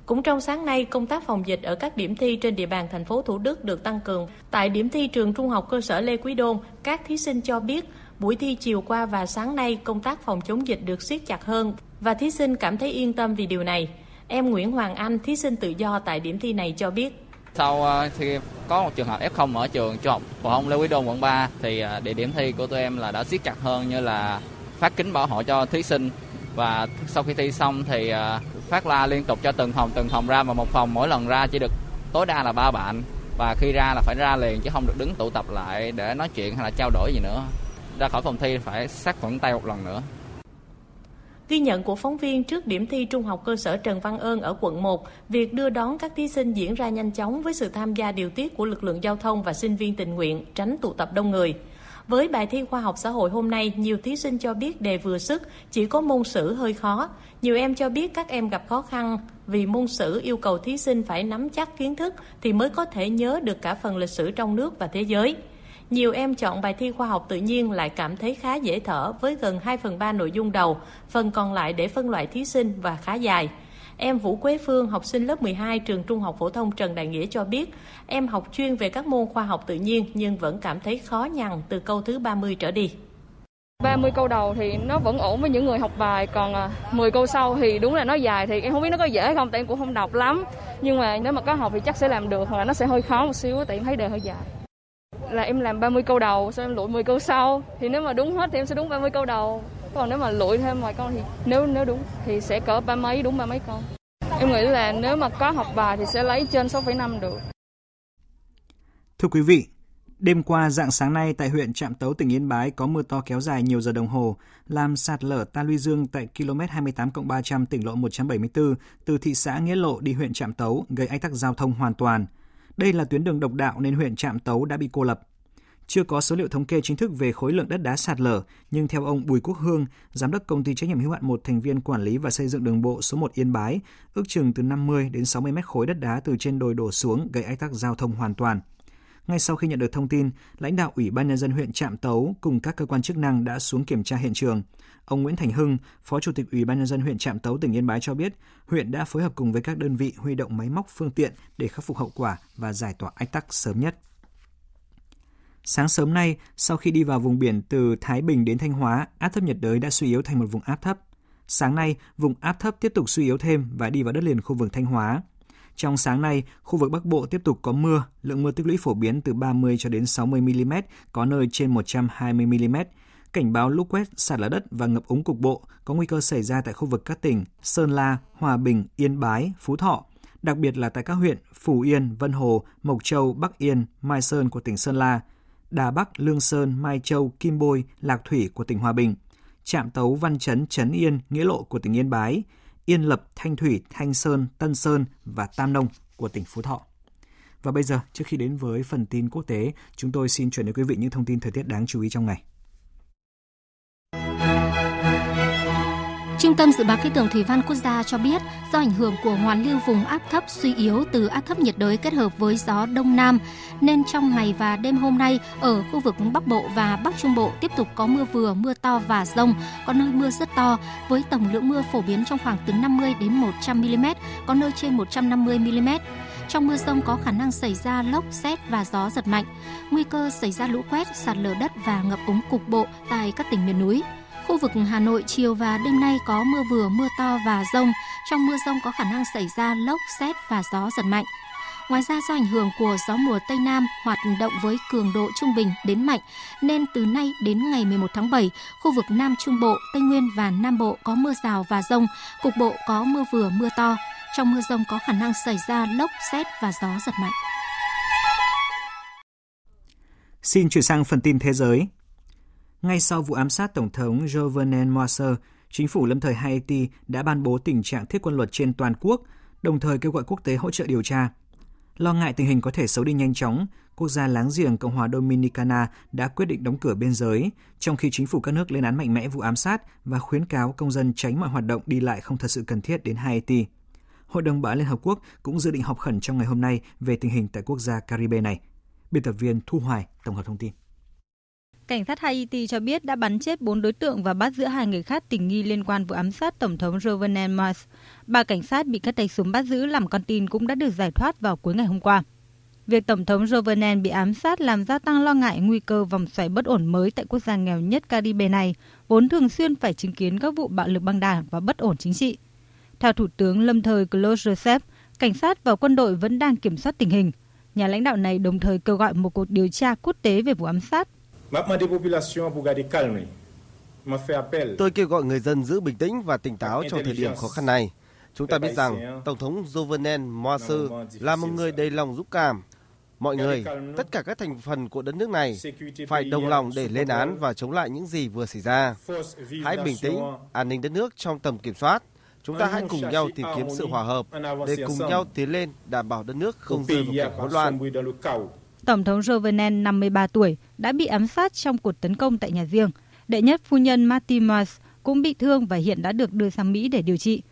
Cũng trong sáng nay, công tác phòng dịch ở các điểm thi trên địa bàn thành phố Thủ Đức được tăng cường. Tại điểm thi trường Trung học cơ sở Lê Quý Đôn, các thí sinh cho biết buổi thi chiều qua và sáng nay công tác phòng chống dịch được siết chặt hơn và thí sinh cảm thấy yên tâm vì điều này. Em Nguyễn Hoàng Anh, thí sinh tự do tại điểm thi này cho biết. Sau ờ, khi có một trường hợp F0 ở trường trung học phổ thông Lê Quý Đôn quận 3 thì ờ, địa điểm thi của tụi em là đã siết chặt hơn như là phát kính bảo hộ cho thí sinh. Và sau khi thi xong thì ờ, phát la liên tục cho từng phòng từng phòng ra mà một phòng mỗi lần ra chỉ được tối đa là ba bạn. Và khi ra là phải ra liền chứ không được đứng tụ tập lại để nói chuyện hay là trao đổi gì nữa. Ra khỏi phòng thi phải sát khuẩn tay một lần nữa. Ghi nhận của phóng viên trước điểm thi Trung học cơ sở Trần Văn Ơn ở quận 1, việc đưa đón các thí sinh diễn ra nhanh chóng với sự tham gia điều tiết của lực lượng giao thông và sinh viên tình nguyện, tránh tụ tập đông người. Với bài thi khoa học xã hội hôm nay, nhiều thí sinh cho biết đề vừa sức, chỉ có môn sử hơi khó. Nhiều em cho biết các em gặp khó khăn vì môn sử yêu cầu thí sinh phải nắm chắc kiến thức thì mới có thể nhớ được cả phần lịch sử trong nước và thế giới nhiều em chọn bài thi khoa học tự nhiên lại cảm thấy khá dễ thở với gần 2 phần 3 nội dung đầu, phần còn lại để phân loại thí sinh và khá dài. Em Vũ Quế Phương, học sinh lớp 12 trường Trung học phổ thông Trần Đại Nghĩa cho biết, em học chuyên về các môn khoa học tự nhiên nhưng vẫn cảm thấy khó nhằn từ câu thứ 30 trở đi. 30 câu đầu thì nó vẫn ổn với những người học bài, còn à, 10 câu sau thì đúng là nó dài thì em không biết nó có dễ hay không tại em cũng không đọc lắm. Nhưng mà nếu mà có học thì chắc sẽ làm được hoặc là nó sẽ hơi khó một xíu tại em thấy đề hơi dài. Là em làm 30 câu đầu, xong em lỗi 10 câu sau thì nếu mà đúng hết thì em sẽ đúng 30 câu đầu. Còn nếu mà lỗi thêm vài câu thì nếu nếu đúng thì sẽ cỡ ba mấy đúng ba mấy câu. Em nghĩ là nếu mà có học bài thì sẽ lấy trên 6,5 được. Thưa quý vị, Đêm qua dạng sáng nay tại huyện Trạm Tấu tỉnh Yên Bái có mưa to kéo dài nhiều giờ đồng hồ, làm sạt lở ta luy dương tại km 28 300 tỉnh lộ 174 từ thị xã Nghĩa Lộ đi huyện Trạm Tấu gây ách tắc giao thông hoàn toàn. Đây là tuyến đường độc đạo nên huyện Trạm Tấu đã bị cô lập. Chưa có số liệu thống kê chính thức về khối lượng đất đá sạt lở, nhưng theo ông Bùi Quốc Hương, giám đốc công ty trách nhiệm hữu hạn một thành viên quản lý và xây dựng đường bộ số 1 Yên Bái, ước chừng từ 50 đến 60 mét khối đất đá từ trên đồi đổ xuống gây ách tắc giao thông hoàn toàn. Ngay sau khi nhận được thông tin, lãnh đạo Ủy ban nhân dân huyện Trạm Tấu cùng các cơ quan chức năng đã xuống kiểm tra hiện trường. Ông Nguyễn Thành Hưng, Phó Chủ tịch Ủy ban nhân dân huyện Trạm Tấu tỉnh Yên Bái cho biết, huyện đã phối hợp cùng với các đơn vị huy động máy móc phương tiện để khắc phục hậu quả và giải tỏa ách tắc sớm nhất. Sáng sớm nay, sau khi đi vào vùng biển từ Thái Bình đến Thanh Hóa, áp thấp nhiệt đới đã suy yếu thành một vùng áp thấp. Sáng nay, vùng áp thấp tiếp tục suy yếu thêm và đi vào đất liền khu vực Thanh Hóa. Trong sáng nay, khu vực Bắc Bộ tiếp tục có mưa, lượng mưa tích lũy phổ biến từ 30 cho đến 60 mm, có nơi trên 120 mm. Cảnh báo lũ quét, sạt lở đất và ngập úng cục bộ có nguy cơ xảy ra tại khu vực các tỉnh Sơn La, Hòa Bình, Yên Bái, Phú Thọ, đặc biệt là tại các huyện Phú Yên, Vân Hồ, Mộc Châu, Bắc Yên, Mai Sơn của tỉnh Sơn La, Đà Bắc, Lương Sơn, Mai Châu, Kim Bôi, Lạc Thủy của tỉnh Hòa Bình, Trạm Tấu, Văn Chấn, Trấn Yên, Nghĩa Lộ của tỉnh Yên Bái, Yên Lập, Thanh Thủy, Thanh Sơn, Tân Sơn và Tam Nông của tỉnh Phú Thọ. Và bây giờ, trước khi đến với phần tin quốc tế, chúng tôi xin chuyển đến quý vị những thông tin thời tiết đáng chú ý trong ngày. Trung tâm Dự báo Khí tượng Thủy văn Quốc gia cho biết, do ảnh hưởng của hoàn lưu vùng áp thấp suy yếu từ áp thấp nhiệt đới kết hợp với gió Đông Nam, nên trong ngày và đêm hôm nay, ở khu vực Bắc Bộ và Bắc Trung Bộ tiếp tục có mưa vừa, mưa to và rông, có nơi mưa rất to, với tổng lượng mưa phổ biến trong khoảng từ 50 đến 100 mm, có nơi trên 150 mm. Trong mưa rông có khả năng xảy ra lốc, xét và gió giật mạnh. Nguy cơ xảy ra lũ quét, sạt lở đất và ngập úng cục bộ tại các tỉnh miền núi. Khu vực Hà Nội chiều và đêm nay có mưa vừa, mưa to và rông. Trong mưa rông có khả năng xảy ra lốc, xét và gió giật mạnh. Ngoài ra do ảnh hưởng của gió mùa Tây Nam hoạt động với cường độ trung bình đến mạnh nên từ nay đến ngày 11 tháng 7, khu vực Nam Trung Bộ, Tây Nguyên và Nam Bộ có mưa rào và rông, cục bộ có mưa vừa mưa to. Trong mưa rông có khả năng xảy ra lốc, xét và gió giật mạnh. Xin chuyển sang phần tin thế giới. Ngay sau vụ ám sát Tổng thống Jovenel Moise, chính phủ lâm thời Haiti đã ban bố tình trạng thiết quân luật trên toàn quốc, đồng thời kêu gọi quốc tế hỗ trợ điều tra. Lo ngại tình hình có thể xấu đi nhanh chóng, quốc gia láng giềng Cộng hòa Dominicana đã quyết định đóng cửa biên giới, trong khi chính phủ các nước lên án mạnh mẽ vụ ám sát và khuyến cáo công dân tránh mọi hoạt động đi lại không thật sự cần thiết đến Haiti. Hội đồng Bảo Liên Hợp Quốc cũng dự định họp khẩn trong ngày hôm nay về tình hình tại quốc gia Caribe này. Biên tập viên Thu Hoài tổng hợp thông tin. Cảnh sát Haiti cho biết đã bắn chết 4 đối tượng và bắt giữ hai người khác tình nghi liên quan vụ ám sát Tổng thống Jovenel Moise. Ba cảnh sát bị các tay súng bắt giữ làm con tin cũng đã được giải thoát vào cuối ngày hôm qua. Việc Tổng thống Jovenel bị ám sát làm gia tăng lo ngại nguy cơ vòng xoáy bất ổn mới tại quốc gia nghèo nhất Caribe này, vốn thường xuyên phải chứng kiến các vụ bạo lực băng đảng và bất ổn chính trị. Theo Thủ tướng lâm thời Claude Joseph, cảnh sát và quân đội vẫn đang kiểm soát tình hình. Nhà lãnh đạo này đồng thời kêu gọi một cuộc điều tra quốc tế về vụ ám sát Tôi kêu gọi người dân giữ bình tĩnh và tỉnh táo trong thời điểm khó khăn này. Chúng ta biết rằng Tổng thống Jovenel Moise là một người đầy lòng dũng cảm. Mọi người, tất cả các thành phần của đất nước này phải đồng lòng để lên án và chống lại những gì vừa xảy ra. Hãy bình tĩnh, an ninh đất nước trong tầm kiểm soát. Chúng ta hãy cùng nhau tìm kiếm sự hòa hợp để cùng nhau tiến lên đảm bảo đất nước không rơi vào cảnh hỗn loạn. Tổng thống Jovenel, 53 tuổi, đã bị ám sát trong cuộc tấn công tại nhà riêng. Đệ nhất phu nhân Marty Mars cũng bị thương và hiện đã được đưa sang Mỹ để điều trị.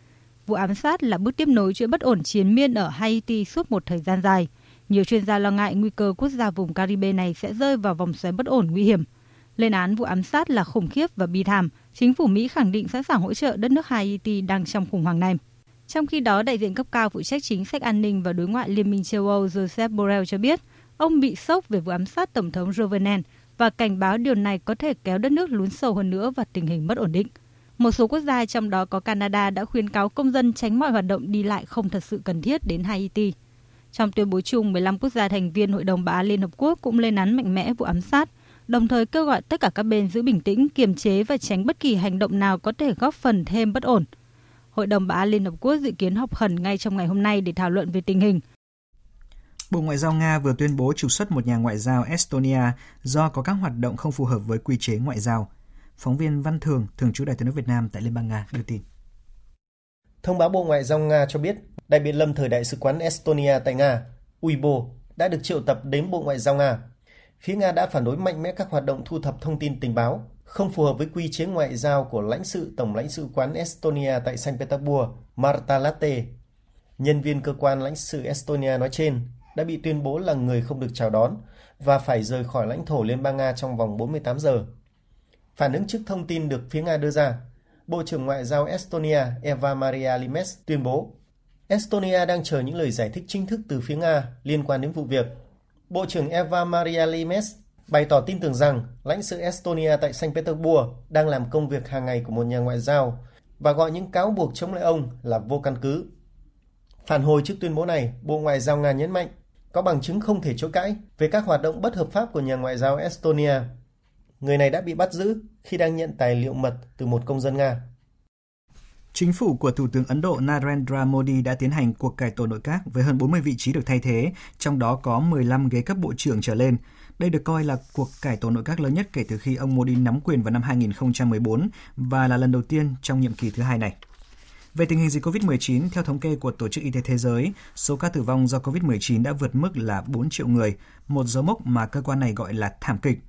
Vụ ám sát là bước tiếp nối chuỗi bất ổn chiến miên ở Haiti suốt một thời gian dài. Nhiều chuyên gia lo ngại nguy cơ quốc gia vùng Caribe này sẽ rơi vào vòng xoáy bất ổn nguy hiểm. Lên án vụ ám sát là khủng khiếp và bi thảm, chính phủ Mỹ khẳng định sẵn sàng hỗ trợ đất nước Haiti đang trong khủng hoảng này. Trong khi đó, đại diện cấp cao phụ trách chính sách an ninh và đối ngoại Liên minh châu Âu Joseph Borrell cho biết, ông bị sốc về vụ ám sát Tổng thống Jovenel và cảnh báo điều này có thể kéo đất nước lún sâu hơn nữa và tình hình mất ổn định. Một số quốc gia trong đó có Canada đã khuyến cáo công dân tránh mọi hoạt động đi lại không thật sự cần thiết đến Haiti. Trong tuyên bố chung, 15 quốc gia thành viên Hội đồng Bảo an Liên Hợp Quốc cũng lên án mạnh mẽ vụ ám sát, đồng thời kêu gọi tất cả các bên giữ bình tĩnh, kiềm chế và tránh bất kỳ hành động nào có thể góp phần thêm bất ổn. Hội đồng Bảo an Liên Hợp Quốc dự kiến họp khẩn ngay trong ngày hôm nay để thảo luận về tình hình. Bộ Ngoại giao Nga vừa tuyên bố trục xuất một nhà ngoại giao Estonia do có các hoạt động không phù hợp với quy chế ngoại giao. Phóng viên Văn Thường, thường trú Đại tiếng nước Việt Nam tại Liên bang Nga đưa tin. Thông báo Bộ Ngoại giao Nga cho biết, đại biện lâm thời đại sứ quán Estonia tại Nga, Uibo, đã được triệu tập đến Bộ Ngoại giao Nga. Phía Nga đã phản đối mạnh mẽ các hoạt động thu thập thông tin tình báo, không phù hợp với quy chế ngoại giao của lãnh sự Tổng lãnh sự quán Estonia tại Saint Petersburg, Marta Latte. Nhân viên cơ quan lãnh sự Estonia nói trên đã bị tuyên bố là người không được chào đón và phải rời khỏi lãnh thổ Liên bang Nga trong vòng 48 giờ. Phản ứng trước thông tin được phía Nga đưa ra, Bộ trưởng Ngoại giao Estonia Eva Maria Limes tuyên bố Estonia đang chờ những lời giải thích chính thức từ phía Nga liên quan đến vụ việc. Bộ trưởng Eva Maria Limes bày tỏ tin tưởng rằng lãnh sự Estonia tại Saint Petersburg đang làm công việc hàng ngày của một nhà ngoại giao và gọi những cáo buộc chống lại ông là vô căn cứ. Phản hồi trước tuyên bố này, Bộ Ngoại giao Nga nhấn mạnh có bằng chứng không thể chối cãi về các hoạt động bất hợp pháp của nhà ngoại giao Estonia. Người này đã bị bắt giữ khi đang nhận tài liệu mật từ một công dân Nga. Chính phủ của Thủ tướng Ấn Độ Narendra Modi đã tiến hành cuộc cải tổ nội các với hơn 40 vị trí được thay thế, trong đó có 15 ghế cấp bộ trưởng trở lên. Đây được coi là cuộc cải tổ nội các lớn nhất kể từ khi ông Modi nắm quyền vào năm 2014 và là lần đầu tiên trong nhiệm kỳ thứ hai này. Về tình hình dịch COVID-19, theo thống kê của Tổ chức Y tế Thế giới, số ca tử vong do COVID-19 đã vượt mức là 4 triệu người, một dấu mốc mà cơ quan này gọi là thảm kịch.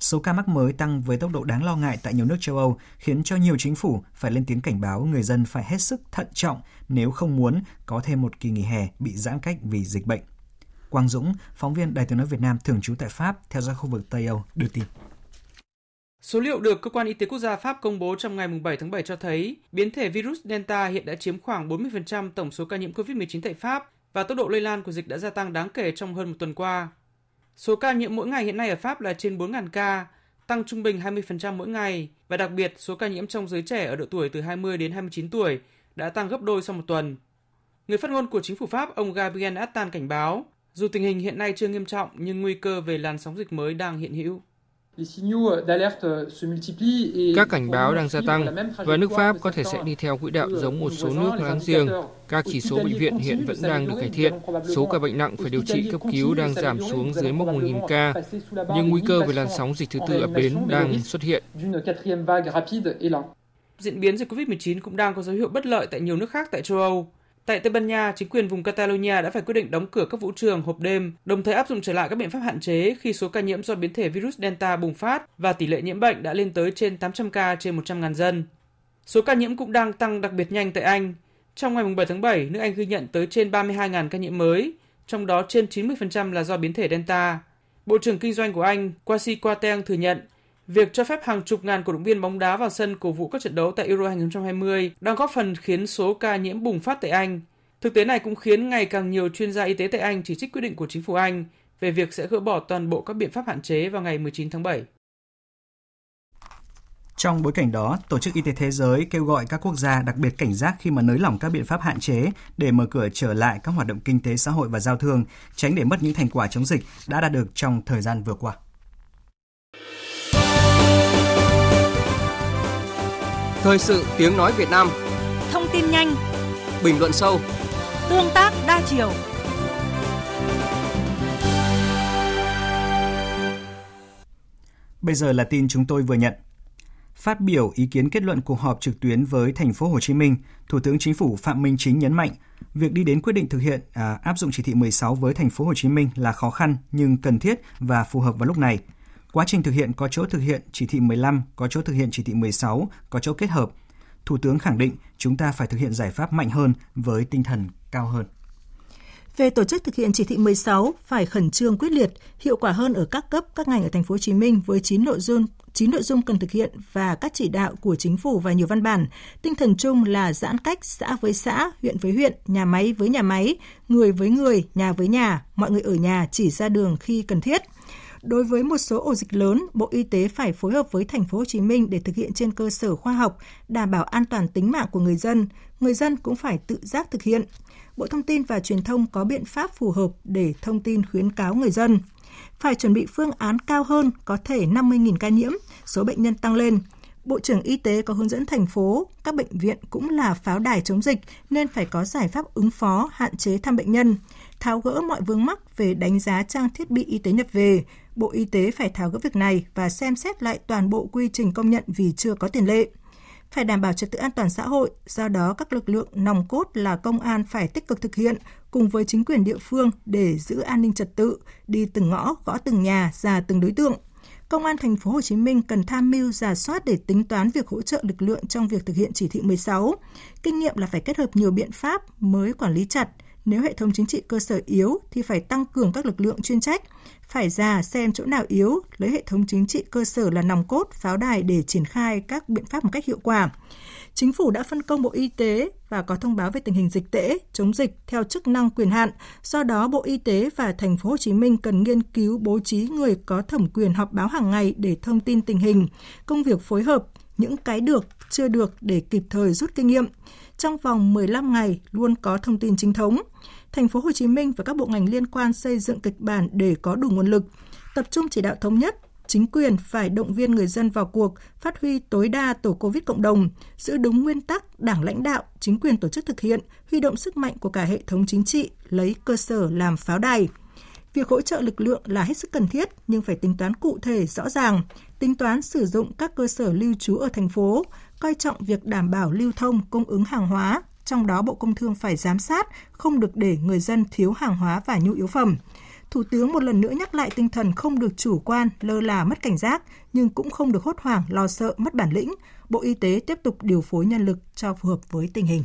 Số ca mắc mới tăng với tốc độ đáng lo ngại tại nhiều nước châu Âu, khiến cho nhiều chính phủ phải lên tiếng cảnh báo người dân phải hết sức thận trọng nếu không muốn có thêm một kỳ nghỉ hè bị giãn cách vì dịch bệnh. Quang Dũng, phóng viên Đài tiếng nói Việt Nam thường trú tại Pháp, theo dõi khu vực Tây Âu, đưa tin. Số liệu được Cơ quan Y tế Quốc gia Pháp công bố trong ngày 7 tháng 7 cho thấy biến thể virus Delta hiện đã chiếm khoảng 40% tổng số ca nhiễm COVID-19 tại Pháp và tốc độ lây lan của dịch đã gia tăng đáng kể trong hơn một tuần qua. Số ca nhiễm mỗi ngày hiện nay ở Pháp là trên 4.000 ca, tăng trung bình 20% mỗi ngày và đặc biệt số ca nhiễm trong giới trẻ ở độ tuổi từ 20 đến 29 tuổi đã tăng gấp đôi sau một tuần. Người phát ngôn của chính phủ Pháp, ông Gabriel Attal cảnh báo, dù tình hình hiện nay chưa nghiêm trọng nhưng nguy cơ về làn sóng dịch mới đang hiện hữu. Các cảnh báo đang gia tăng và nước Pháp có thể sẽ đi theo quỹ đạo giống một số nước láng giềng. Các chỉ số bệnh viện hiện vẫn đang được cải thiện. Số ca bệnh nặng phải điều trị cấp cứu đang giảm xuống dưới mốc 1.000 ca. Nhưng nguy cơ về làn sóng dịch thứ tư ập đến đang xuất hiện. Diễn biến dịch COVID-19 cũng đang có dấu hiệu bất lợi tại nhiều nước khác tại châu Âu. Tại Tây Ban Nha, chính quyền vùng Catalonia đã phải quyết định đóng cửa các vũ trường hộp đêm, đồng thời áp dụng trở lại các biện pháp hạn chế khi số ca nhiễm do biến thể virus Delta bùng phát và tỷ lệ nhiễm bệnh đã lên tới trên 800 ca trên 100.000 dân. Số ca nhiễm cũng đang tăng đặc biệt nhanh tại Anh. Trong ngày 7 tháng 7, nước Anh ghi nhận tới trên 32.000 ca nhiễm mới, trong đó trên 90% là do biến thể Delta. Bộ trưởng Kinh doanh của Anh, Kwasi Kwarteng thừa nhận Việc cho phép hàng chục ngàn cổ động viên bóng đá vào sân cổ vũ các trận đấu tại Euro 2020 đang góp phần khiến số ca nhiễm bùng phát tại Anh. Thực tế này cũng khiến ngày càng nhiều chuyên gia y tế tại Anh chỉ trích quyết định của chính phủ Anh về việc sẽ gỡ bỏ toàn bộ các biện pháp hạn chế vào ngày 19 tháng 7. Trong bối cảnh đó, Tổ chức Y tế Thế giới kêu gọi các quốc gia đặc biệt cảnh giác khi mà nới lỏng các biện pháp hạn chế để mở cửa trở lại các hoạt động kinh tế xã hội và giao thương, tránh để mất những thành quả chống dịch đã đạt được trong thời gian vừa qua. Thời sự tiếng nói Việt Nam. Thông tin nhanh. Bình luận sâu. Tương tác đa chiều. Bây giờ là tin chúng tôi vừa nhận. Phát biểu ý kiến kết luận cuộc họp trực tuyến với thành phố Hồ Chí Minh, Thủ tướng Chính phủ Phạm Minh Chính nhấn mạnh, việc đi đến quyết định thực hiện à, áp dụng chỉ thị 16 với thành phố Hồ Chí Minh là khó khăn nhưng cần thiết và phù hợp vào lúc này – Quá trình thực hiện có chỗ thực hiện chỉ thị 15, có chỗ thực hiện chỉ thị 16, có chỗ kết hợp. Thủ tướng khẳng định chúng ta phải thực hiện giải pháp mạnh hơn với tinh thần cao hơn. Về tổ chức thực hiện chỉ thị 16 phải khẩn trương quyết liệt, hiệu quả hơn ở các cấp, các ngành ở thành phố Hồ Chí Minh với 9 nội dung 9 nội dung cần thực hiện và các chỉ đạo của chính phủ và nhiều văn bản. Tinh thần chung là giãn cách xã với xã, huyện với huyện, nhà máy với nhà máy, người với người, nhà với nhà, mọi người ở nhà chỉ ra đường khi cần thiết. Đối với một số ổ dịch lớn, Bộ Y tế phải phối hợp với thành phố Hồ Chí Minh để thực hiện trên cơ sở khoa học, đảm bảo an toàn tính mạng của người dân. Người dân cũng phải tự giác thực hiện. Bộ Thông tin và Truyền thông có biện pháp phù hợp để thông tin khuyến cáo người dân. Phải chuẩn bị phương án cao hơn, có thể 50.000 ca nhiễm, số bệnh nhân tăng lên. Bộ trưởng Y tế có hướng dẫn thành phố, các bệnh viện cũng là pháo đài chống dịch nên phải có giải pháp ứng phó, hạn chế thăm bệnh nhân, tháo gỡ mọi vướng mắc về đánh giá trang thiết bị y tế nhập về. Bộ Y tế phải tháo gỡ việc này và xem xét lại toàn bộ quy trình công nhận vì chưa có tiền lệ phải đảm bảo trật tự an toàn xã hội, do đó các lực lượng nòng cốt là công an phải tích cực thực hiện cùng với chính quyền địa phương để giữ an ninh trật tự, đi từng ngõ, gõ từng nhà, ra từng đối tượng. Công an thành phố Hồ Chí Minh cần tham mưu giả soát để tính toán việc hỗ trợ lực lượng trong việc thực hiện chỉ thị 16. Kinh nghiệm là phải kết hợp nhiều biện pháp mới quản lý chặt. Nếu hệ thống chính trị cơ sở yếu thì phải tăng cường các lực lượng chuyên trách, phải ra xem chỗ nào yếu, lấy hệ thống chính trị cơ sở là nòng cốt, pháo đài để triển khai các biện pháp một cách hiệu quả. Chính phủ đã phân công Bộ Y tế và có thông báo về tình hình dịch tễ, chống dịch theo chức năng quyền hạn. Do đó, Bộ Y tế và thành phố Hồ Chí Minh cần nghiên cứu bố trí người có thẩm quyền họp báo hàng ngày để thông tin tình hình, công việc phối hợp, những cái được, chưa được để kịp thời rút kinh nghiệm. Trong vòng 15 ngày luôn có thông tin chính thống thành phố Hồ Chí Minh và các bộ ngành liên quan xây dựng kịch bản để có đủ nguồn lực, tập trung chỉ đạo thống nhất, chính quyền phải động viên người dân vào cuộc, phát huy tối đa tổ Covid cộng đồng, giữ đúng nguyên tắc đảng lãnh đạo, chính quyền tổ chức thực hiện, huy động sức mạnh của cả hệ thống chính trị, lấy cơ sở làm pháo đài. Việc hỗ trợ lực lượng là hết sức cần thiết nhưng phải tính toán cụ thể rõ ràng, tính toán sử dụng các cơ sở lưu trú ở thành phố, coi trọng việc đảm bảo lưu thông cung ứng hàng hóa, trong đó Bộ Công Thương phải giám sát, không được để người dân thiếu hàng hóa và nhu yếu phẩm. Thủ tướng một lần nữa nhắc lại tinh thần không được chủ quan, lơ là mất cảnh giác, nhưng cũng không được hốt hoảng, lo sợ, mất bản lĩnh. Bộ Y tế tiếp tục điều phối nhân lực cho phù hợp với tình hình.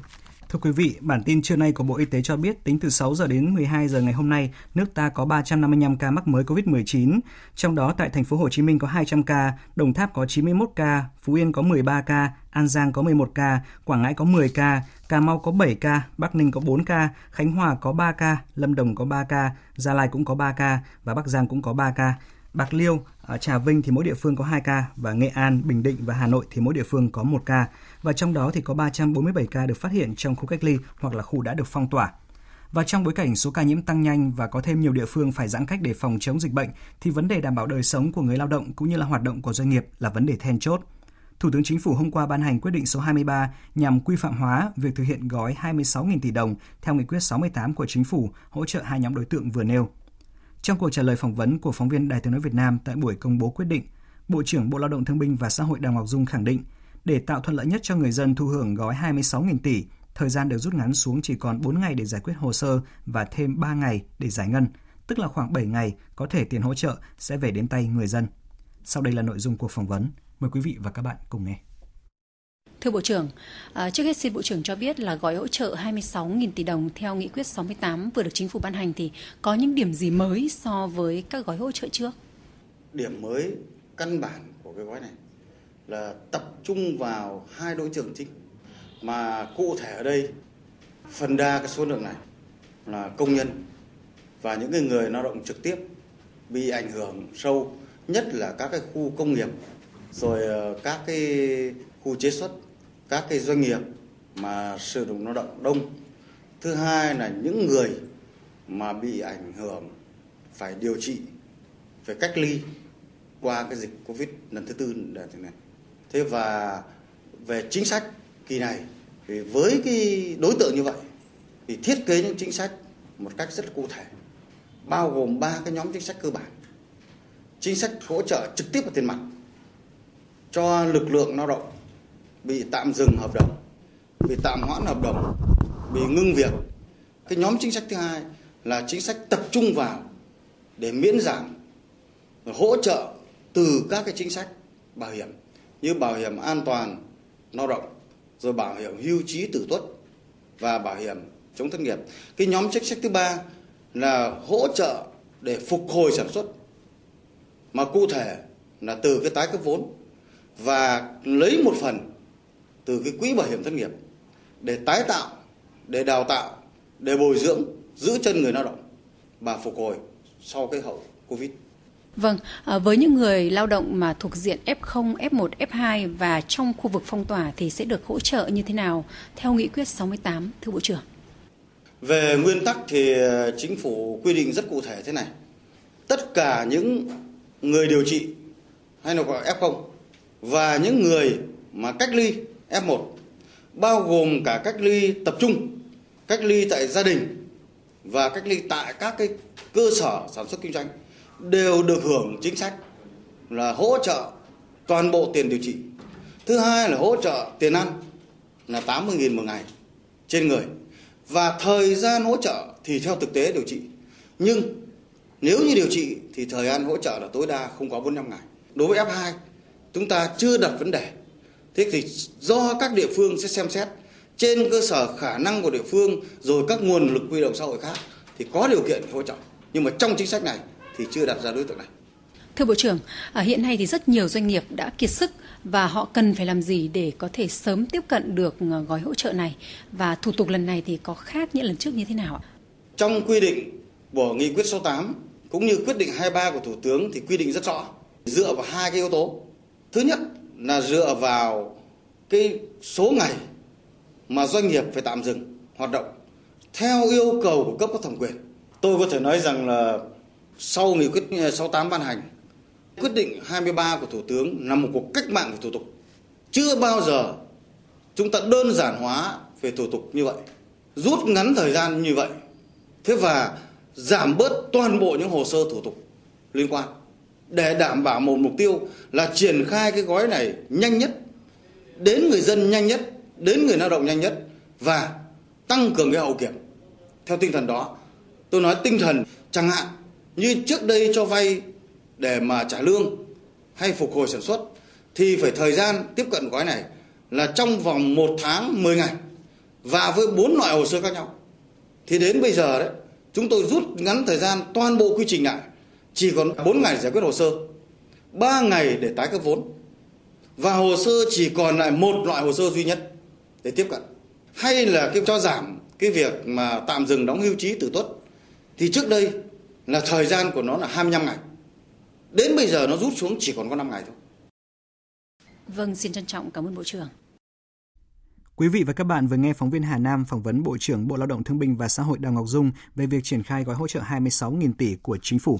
Thưa quý vị, bản tin trưa nay của Bộ Y tế cho biết tính từ 6 giờ đến 12 giờ ngày hôm nay, nước ta có 355 ca mắc mới COVID-19, trong đó tại thành phố Hồ Chí Minh có 200 ca, Đồng Tháp có 91 ca, Phú Yên có 13 ca, An Giang có 11 ca, Quảng Ngãi có 10 ca, Cà Mau có 7 ca, Bắc Ninh có 4 ca, Khánh Hòa có 3 ca, Lâm Đồng có 3 ca, Gia Lai cũng có 3 ca và Bắc Giang cũng có 3 ca. Bạc Liêu, ở Trà Vinh thì mỗi địa phương có 2 ca và Nghệ An, Bình Định và Hà Nội thì mỗi địa phương có 1 ca và trong đó thì có 347 ca được phát hiện trong khu cách ly hoặc là khu đã được phong tỏa. Và trong bối cảnh số ca nhiễm tăng nhanh và có thêm nhiều địa phương phải giãn cách để phòng chống dịch bệnh thì vấn đề đảm bảo đời sống của người lao động cũng như là hoạt động của doanh nghiệp là vấn đề then chốt. Thủ tướng Chính phủ hôm qua ban hành quyết định số 23 nhằm quy phạm hóa việc thực hiện gói 26.000 tỷ đồng theo nghị quyết 68 của Chính phủ hỗ trợ hai nhóm đối tượng vừa nêu. Trong cuộc trả lời phỏng vấn của phóng viên Đài tiếng nói Việt Nam tại buổi công bố quyết định, Bộ trưởng Bộ Lao động Thương binh và Xã hội Đào Ngọc Dung khẳng định, để tạo thuận lợi nhất cho người dân thu hưởng gói 26.000 tỷ, thời gian được rút ngắn xuống chỉ còn 4 ngày để giải quyết hồ sơ và thêm 3 ngày để giải ngân, tức là khoảng 7 ngày có thể tiền hỗ trợ sẽ về đến tay người dân. Sau đây là nội dung cuộc phỏng vấn. Mời quý vị và các bạn cùng nghe. Thưa Bộ trưởng, à, trước hết xin Bộ trưởng cho biết là gói hỗ trợ 26.000 tỷ đồng theo nghị quyết 68 vừa được chính phủ ban hành thì có những điểm gì mới so với các gói hỗ trợ trước? Điểm mới căn bản của cái gói này là tập trung vào hai đối tượng chính mà cụ thể ở đây phần đa cái số lượng này là công nhân và những cái người lao động trực tiếp bị ảnh hưởng sâu nhất là các cái khu công nghiệp rồi ờ, các cái khu chế xuất các cái doanh nghiệp mà sử dụng lao động đông. Thứ hai là những người mà bị ảnh hưởng phải điều trị, phải cách ly qua cái dịch covid lần thứ tư để thế này. Thế và về chính sách kỳ này thì với cái đối tượng như vậy thì thiết kế những chính sách một cách rất cụ thể, bao gồm ba cái nhóm chính sách cơ bản. Chính sách hỗ trợ trực tiếp vào tiền mặt cho lực lượng lao động bị tạm dừng hợp đồng, bị tạm hoãn hợp đồng, bị ngưng việc. Cái nhóm chính sách thứ hai là chính sách tập trung vào để miễn giảm hỗ trợ từ các cái chính sách bảo hiểm như bảo hiểm an toàn lao động rồi bảo hiểm hưu trí tử tuất và bảo hiểm chống thất nghiệp cái nhóm chính sách thứ ba là hỗ trợ để phục hồi sản xuất mà cụ thể là từ cái tái cấp vốn và lấy một phần từ cái quỹ bảo hiểm thất nghiệp để tái tạo, để đào tạo, để bồi dưỡng, giữ chân người lao động và phục hồi sau cái hậu Covid. Vâng, à, với những người lao động mà thuộc diện F0, F1, F2 và trong khu vực phong tỏa thì sẽ được hỗ trợ như thế nào theo nghị quyết 68 thưa Bộ trưởng? Về nguyên tắc thì ờ, chính phủ quy định rất cụ thể thế này. Tất cả những người điều trị hay là gọi F0 và những người mà cách ly F1 bao gồm cả cách ly tập trung, cách ly tại gia đình và cách ly tại các cái cơ sở sản xuất kinh doanh đều được hưởng chính sách là hỗ trợ toàn bộ tiền điều trị. Thứ hai là hỗ trợ tiền ăn là 80.000 một ngày trên người. Và thời gian hỗ trợ thì theo thực tế điều trị. Nhưng nếu như điều trị thì thời gian hỗ trợ là tối đa không quá 45 ngày. Đối với F2 chúng ta chưa đặt vấn đề. Thế thì do các địa phương sẽ xem xét trên cơ sở khả năng của địa phương rồi các nguồn lực huy động xã hội khác thì có điều kiện hỗ trợ. Nhưng mà trong chính sách này thì chưa đặt ra đối tượng này. Thưa Bộ trưởng, à, hiện nay thì rất nhiều doanh nghiệp đã kiệt sức và họ cần phải làm gì để có thể sớm tiếp cận được à, gói hỗ trợ này và thủ tục lần này thì có khác những lần trước như thế nào ạ? Trong quy định của nghị quyết 68 cũng như quyết định 23 của Thủ tướng thì quy định rất rõ dựa vào hai cái yếu tố. Thứ nhất là dựa vào cái số ngày mà doanh nghiệp phải tạm dừng hoạt động theo yêu cầu của cấp có thẩm quyền. Tôi có thể nói rằng là sau nghị quyết ờ, 68 ban hành, quyết định 23 của Thủ tướng là một cuộc cách mạng về thủ tục. Chưa bao giờ chúng ta đơn giản hóa về thủ tục như vậy, rút ngắn thời gian như vậy. Thế và giảm bớt toàn bộ những hồ sơ thủ tục liên quan để đảm bảo một mục tiêu là triển khai cái gói này nhanh nhất, đến người dân nhanh nhất, đến người lao động nhanh nhất và tăng cường cái hậu kiểm. Theo tinh thần đó, tôi nói tinh thần chẳng hạn như trước đây cho vay để mà trả lương hay phục hồi sản xuất thì phải thời gian tiếp cận gói này là trong vòng 1 tháng 10 ngày và với bốn loại hồ sơ khác nhau. Thì đến bây giờ đấy, chúng tôi rút ngắn thời gian toàn bộ quy trình lại chỉ còn 4 ngày để giải quyết hồ sơ, 3 ngày để tái cấp vốn và hồ sơ chỉ còn lại một loại hồ sơ duy nhất để tiếp cận. Hay là cái cho giảm cái việc mà tạm dừng đóng hưu trí tử tuất thì trước đây là thời gian của nó là 25 ngày. Đến bây giờ nó rút xuống chỉ còn có 5 ngày thôi. Vâng, xin trân trọng cảm ơn Bộ trưởng. Quý vị và các bạn vừa nghe phóng viên Hà Nam phỏng vấn Bộ trưởng Bộ Lao động Thương binh và Xã hội Đào Ngọc Dung về việc triển khai gói hỗ trợ 26.000 tỷ của chính phủ.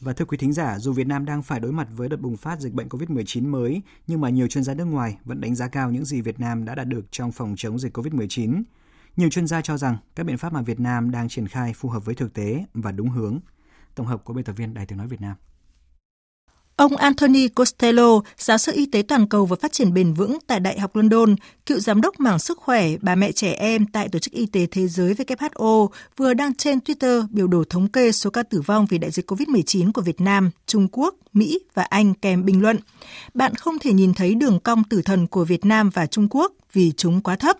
Và thưa quý thính giả, dù Việt Nam đang phải đối mặt với đợt bùng phát dịch bệnh COVID-19 mới, nhưng mà nhiều chuyên gia nước ngoài vẫn đánh giá cao những gì Việt Nam đã đạt được trong phòng chống dịch COVID-19. Nhiều chuyên gia cho rằng các biện pháp mà Việt Nam đang triển khai phù hợp với thực tế và đúng hướng. Tổng hợp của biên tập viên Đài Tiếng Nói Việt Nam. Ông Anthony Costello, giáo sư y tế toàn cầu và phát triển bền vững tại Đại học London, cựu giám đốc mảng sức khỏe bà mẹ trẻ em tại Tổ chức Y tế Thế giới WHO, vừa đăng trên Twitter biểu đồ thống kê số ca tử vong vì đại dịch COVID-19 của Việt Nam, Trung Quốc, Mỹ và Anh kèm bình luận. Bạn không thể nhìn thấy đường cong tử thần của Việt Nam và Trung Quốc vì chúng quá thấp.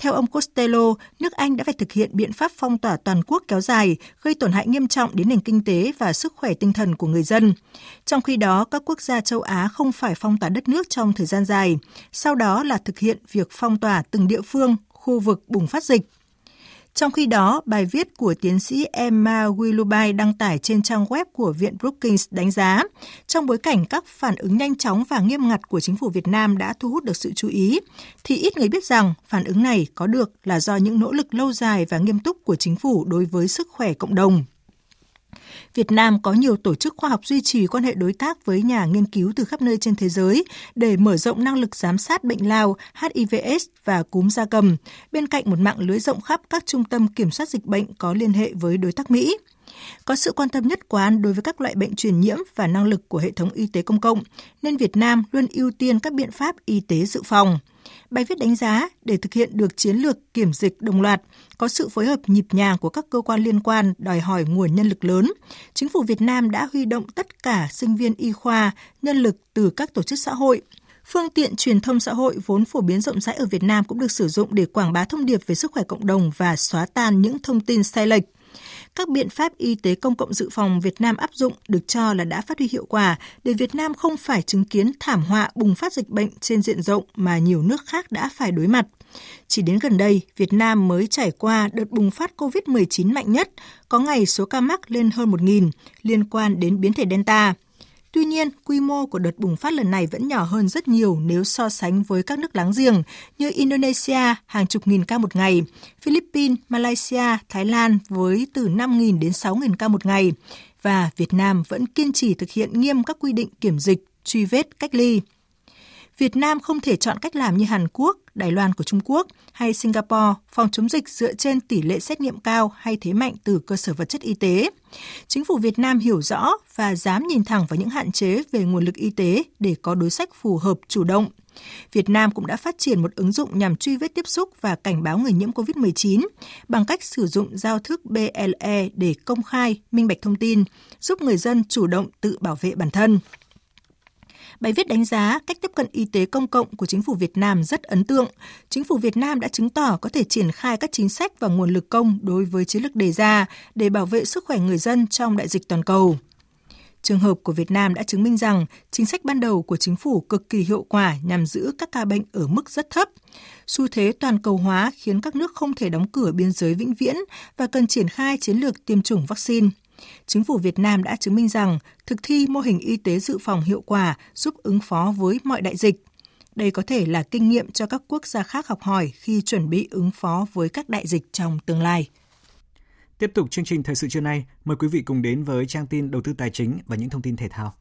Theo ông Costello, nước Anh đã phải thực hiện biện pháp phong tỏa toàn quốc kéo dài, gây tổn hại nghiêm trọng đến nền kinh tế và sức khỏe tinh thần của người dân. Trong khi đó, các quốc gia châu Á không phải phong tỏa đất nước trong thời gian dài, sau đó là thực hiện việc phong tỏa từng địa phương, khu vực bùng phát dịch. Trong khi đó, bài viết của tiến sĩ Emma Willoughby đăng tải trên trang web của Viện Brookings đánh giá, trong bối cảnh các phản ứng nhanh chóng và nghiêm ngặt của chính phủ Việt Nam đã thu hút được sự chú ý, thì ít người biết rằng phản ứng này có được là do những nỗ lực lâu dài và nghiêm túc của chính phủ đối với sức khỏe cộng đồng. Việt Nam có nhiều tổ chức khoa học duy trì quan hệ đối tác với nhà nghiên cứu từ khắp nơi trên thế giới để mở rộng năng lực giám sát bệnh lao, HIVS và cúm da cầm, bên cạnh một mạng lưới rộng khắp các trung tâm kiểm soát dịch bệnh có liên hệ với đối tác Mỹ. Có sự quan tâm nhất quán đối với các loại bệnh truyền nhiễm và năng lực của hệ thống y tế công cộng, nên Việt Nam luôn ưu tiên các biện pháp y tế dự phòng. Bài viết đánh giá để thực hiện được chiến lược kiểm dịch đồng loạt, có sự phối hợp nhịp nhàng của các cơ quan liên quan đòi hỏi nguồn nhân lực lớn. Chính phủ Việt Nam đã huy động tất cả sinh viên y khoa, nhân lực từ các tổ chức xã hội, Phương tiện truyền thông xã hội vốn phổ biến rộng rãi ở Việt Nam cũng được sử dụng để quảng bá thông điệp về sức khỏe cộng đồng và xóa tan những thông tin sai lệch các biện pháp y tế công cộng dự phòng Việt Nam áp dụng được cho là đã phát huy hiệu quả để Việt Nam không phải chứng kiến thảm họa bùng phát dịch bệnh trên diện rộng mà nhiều nước khác đã phải đối mặt. Chỉ đến gần đây, Việt Nam mới trải qua đợt bùng phát COVID-19 mạnh nhất, có ngày số ca mắc lên hơn 1.000 liên quan đến biến thể Delta. Tuy nhiên, quy mô của đợt bùng phát lần này vẫn nhỏ hơn rất nhiều nếu so sánh với các nước láng giềng như Indonesia hàng chục nghìn ca một ngày, Philippines, Malaysia, Thái Lan với từ 5.000 đến 6.000 ca một ngày và Việt Nam vẫn kiên trì thực hiện nghiêm các quy định kiểm dịch, truy vết, cách ly. Việt Nam không thể chọn cách làm như Hàn Quốc, Đài Loan của Trung Quốc hay Singapore phòng chống dịch dựa trên tỷ lệ xét nghiệm cao hay thế mạnh từ cơ sở vật chất y tế. Chính phủ Việt Nam hiểu rõ và dám nhìn thẳng vào những hạn chế về nguồn lực y tế để có đối sách phù hợp chủ động. Việt Nam cũng đã phát triển một ứng dụng nhằm truy vết tiếp xúc và cảnh báo người nhiễm COVID-19 bằng cách sử dụng giao thức BLE để công khai, minh bạch thông tin, giúp người dân chủ động tự bảo vệ bản thân. Bài viết đánh giá cách tiếp cận y tế công cộng của chính phủ Việt Nam rất ấn tượng. Chính phủ Việt Nam đã chứng tỏ có thể triển khai các chính sách và nguồn lực công đối với chiến lược đề ra để bảo vệ sức khỏe người dân trong đại dịch toàn cầu. Trường hợp của Việt Nam đã chứng minh rằng chính sách ban đầu của chính phủ cực kỳ hiệu quả nhằm giữ các ca bệnh ở mức rất thấp. Xu thế toàn cầu hóa khiến các nước không thể đóng cửa biên giới vĩnh viễn và cần triển khai chiến lược tiêm chủng vaccine chính phủ Việt Nam đã chứng minh rằng thực thi mô hình y tế dự phòng hiệu quả giúp ứng phó với mọi đại dịch. Đây có thể là kinh nghiệm cho các quốc gia khác học hỏi khi chuẩn bị ứng phó với các đại dịch trong tương lai. Tiếp tục chương trình thời sự trưa nay, mời quý vị cùng đến với trang tin đầu tư tài chính và những thông tin thể thao.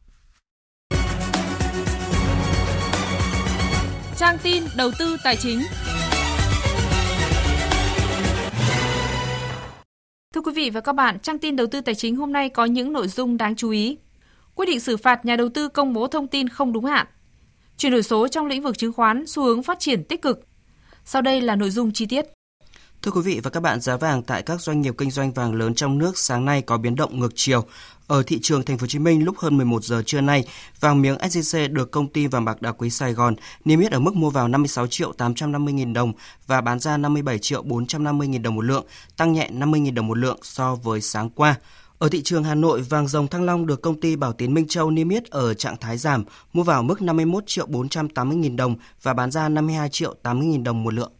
Trang tin đầu tư tài chính. Thưa quý vị và các bạn, trang tin đầu tư tài chính hôm nay có những nội dung đáng chú ý. Quyết định xử phạt nhà đầu tư công bố thông tin không đúng hạn. Chuyển đổi số trong lĩnh vực chứng khoán xu hướng phát triển tích cực. Sau đây là nội dung chi tiết. Thưa quý vị và các bạn, giá vàng tại các doanh nghiệp kinh doanh vàng lớn trong nước sáng nay có biến động ngược chiều. Ở thị trường Thành phố Hồ Chí Minh lúc hơn 11 giờ trưa nay, vàng miếng SJC được công ty vàng bạc đá quý Sài Gòn niêm yết ở mức mua vào 56 triệu 850 000 đồng và bán ra 57 triệu 450 000 đồng một lượng, tăng nhẹ 50 000 đồng một lượng so với sáng qua. Ở thị trường Hà Nội, vàng dòng Thăng Long được công ty Bảo Tín Minh Châu niêm yết ở trạng thái giảm, mua vào mức 51 triệu 480 000 đồng và bán ra 52 triệu 80 000 đồng một lượng.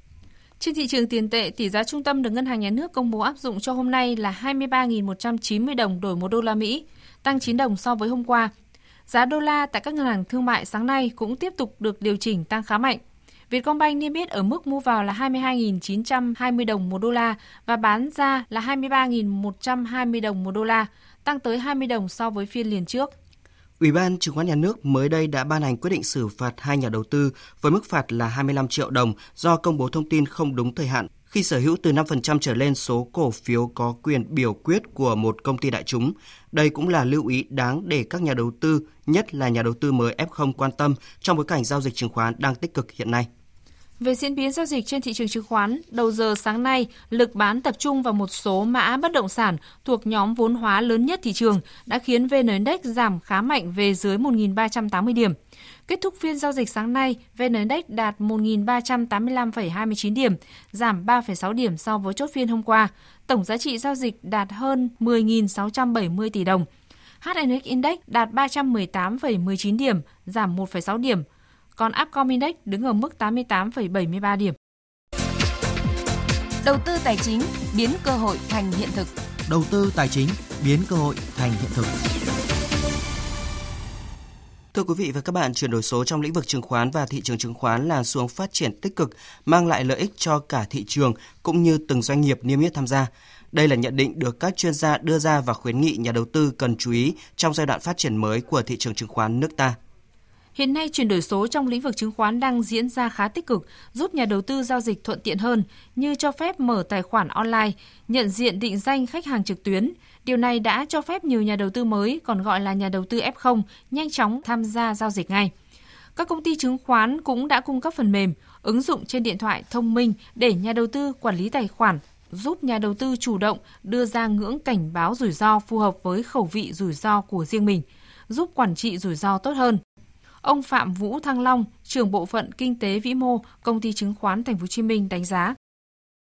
Trên thị trường tiền tệ, tỷ giá trung tâm được Ngân hàng Nhà nước công bố áp dụng cho hôm nay là 23.190 đồng đổi một đô la Mỹ, tăng 9 đồng so với hôm qua. Giá đô la tại các ngân hàng thương mại sáng nay cũng tiếp tục được điều chỉnh tăng khá mạnh. Vietcombank niêm yết ở mức mua vào là 22.920 đồng một đô la và bán ra là 23.120 đồng một đô la, tăng tới 20 đồng so với phiên liền trước. Ủy ban Chứng khoán Nhà nước mới đây đã ban hành quyết định xử phạt hai nhà đầu tư với mức phạt là 25 triệu đồng do công bố thông tin không đúng thời hạn khi sở hữu từ 5% trở lên số cổ phiếu có quyền biểu quyết của một công ty đại chúng. Đây cũng là lưu ý đáng để các nhà đầu tư, nhất là nhà đầu tư mới F0 quan tâm trong bối cảnh giao dịch chứng khoán đang tích cực hiện nay. Về diễn biến giao dịch trên thị trường chứng khoán, đầu giờ sáng nay, lực bán tập trung vào một số mã bất động sản thuộc nhóm vốn hóa lớn nhất thị trường đã khiến VN Index giảm khá mạnh về dưới 1.380 điểm. Kết thúc phiên giao dịch sáng nay, VN Index đạt 1.385,29 điểm, giảm 3,6 điểm so với chốt phiên hôm qua. Tổng giá trị giao dịch đạt hơn 10.670 tỷ đồng. HNX Index đạt 318,19 điểm, giảm 1,6 điểm còn Upcom Index đứng ở mức 88,73 điểm. Đầu tư tài chính biến cơ hội thành hiện thực. Đầu tư tài chính biến cơ hội thành hiện thực. Thưa quý vị và các bạn, chuyển đổi số trong lĩnh vực chứng khoán và thị trường chứng khoán là xu hướng phát triển tích cực, mang lại lợi ích cho cả thị trường cũng như từng doanh nghiệp niêm yết tham gia. Đây là nhận định được các chuyên gia đưa ra và khuyến nghị nhà đầu tư cần chú ý trong giai đoạn phát triển mới của thị trường chứng khoán nước ta. Hiện nay, chuyển đổi số trong lĩnh vực chứng khoán đang diễn ra khá tích cực, giúp nhà đầu tư giao dịch thuận tiện hơn, như cho phép mở tài khoản online, nhận diện định danh khách hàng trực tuyến. Điều này đã cho phép nhiều nhà đầu tư mới, còn gọi là nhà đầu tư F0, nhanh chóng tham gia giao dịch ngay. Các công ty chứng khoán cũng đã cung cấp phần mềm, ứng dụng trên điện thoại thông minh để nhà đầu tư quản lý tài khoản, giúp nhà đầu tư chủ động đưa ra ngưỡng cảnh báo rủi ro phù hợp với khẩu vị rủi ro của riêng mình, giúp quản trị rủi ro tốt hơn. Ông Phạm Vũ Thăng Long, trưởng bộ phận kinh tế vĩ mô, công ty chứng khoán Thành phố Hồ Chí Minh đánh giá.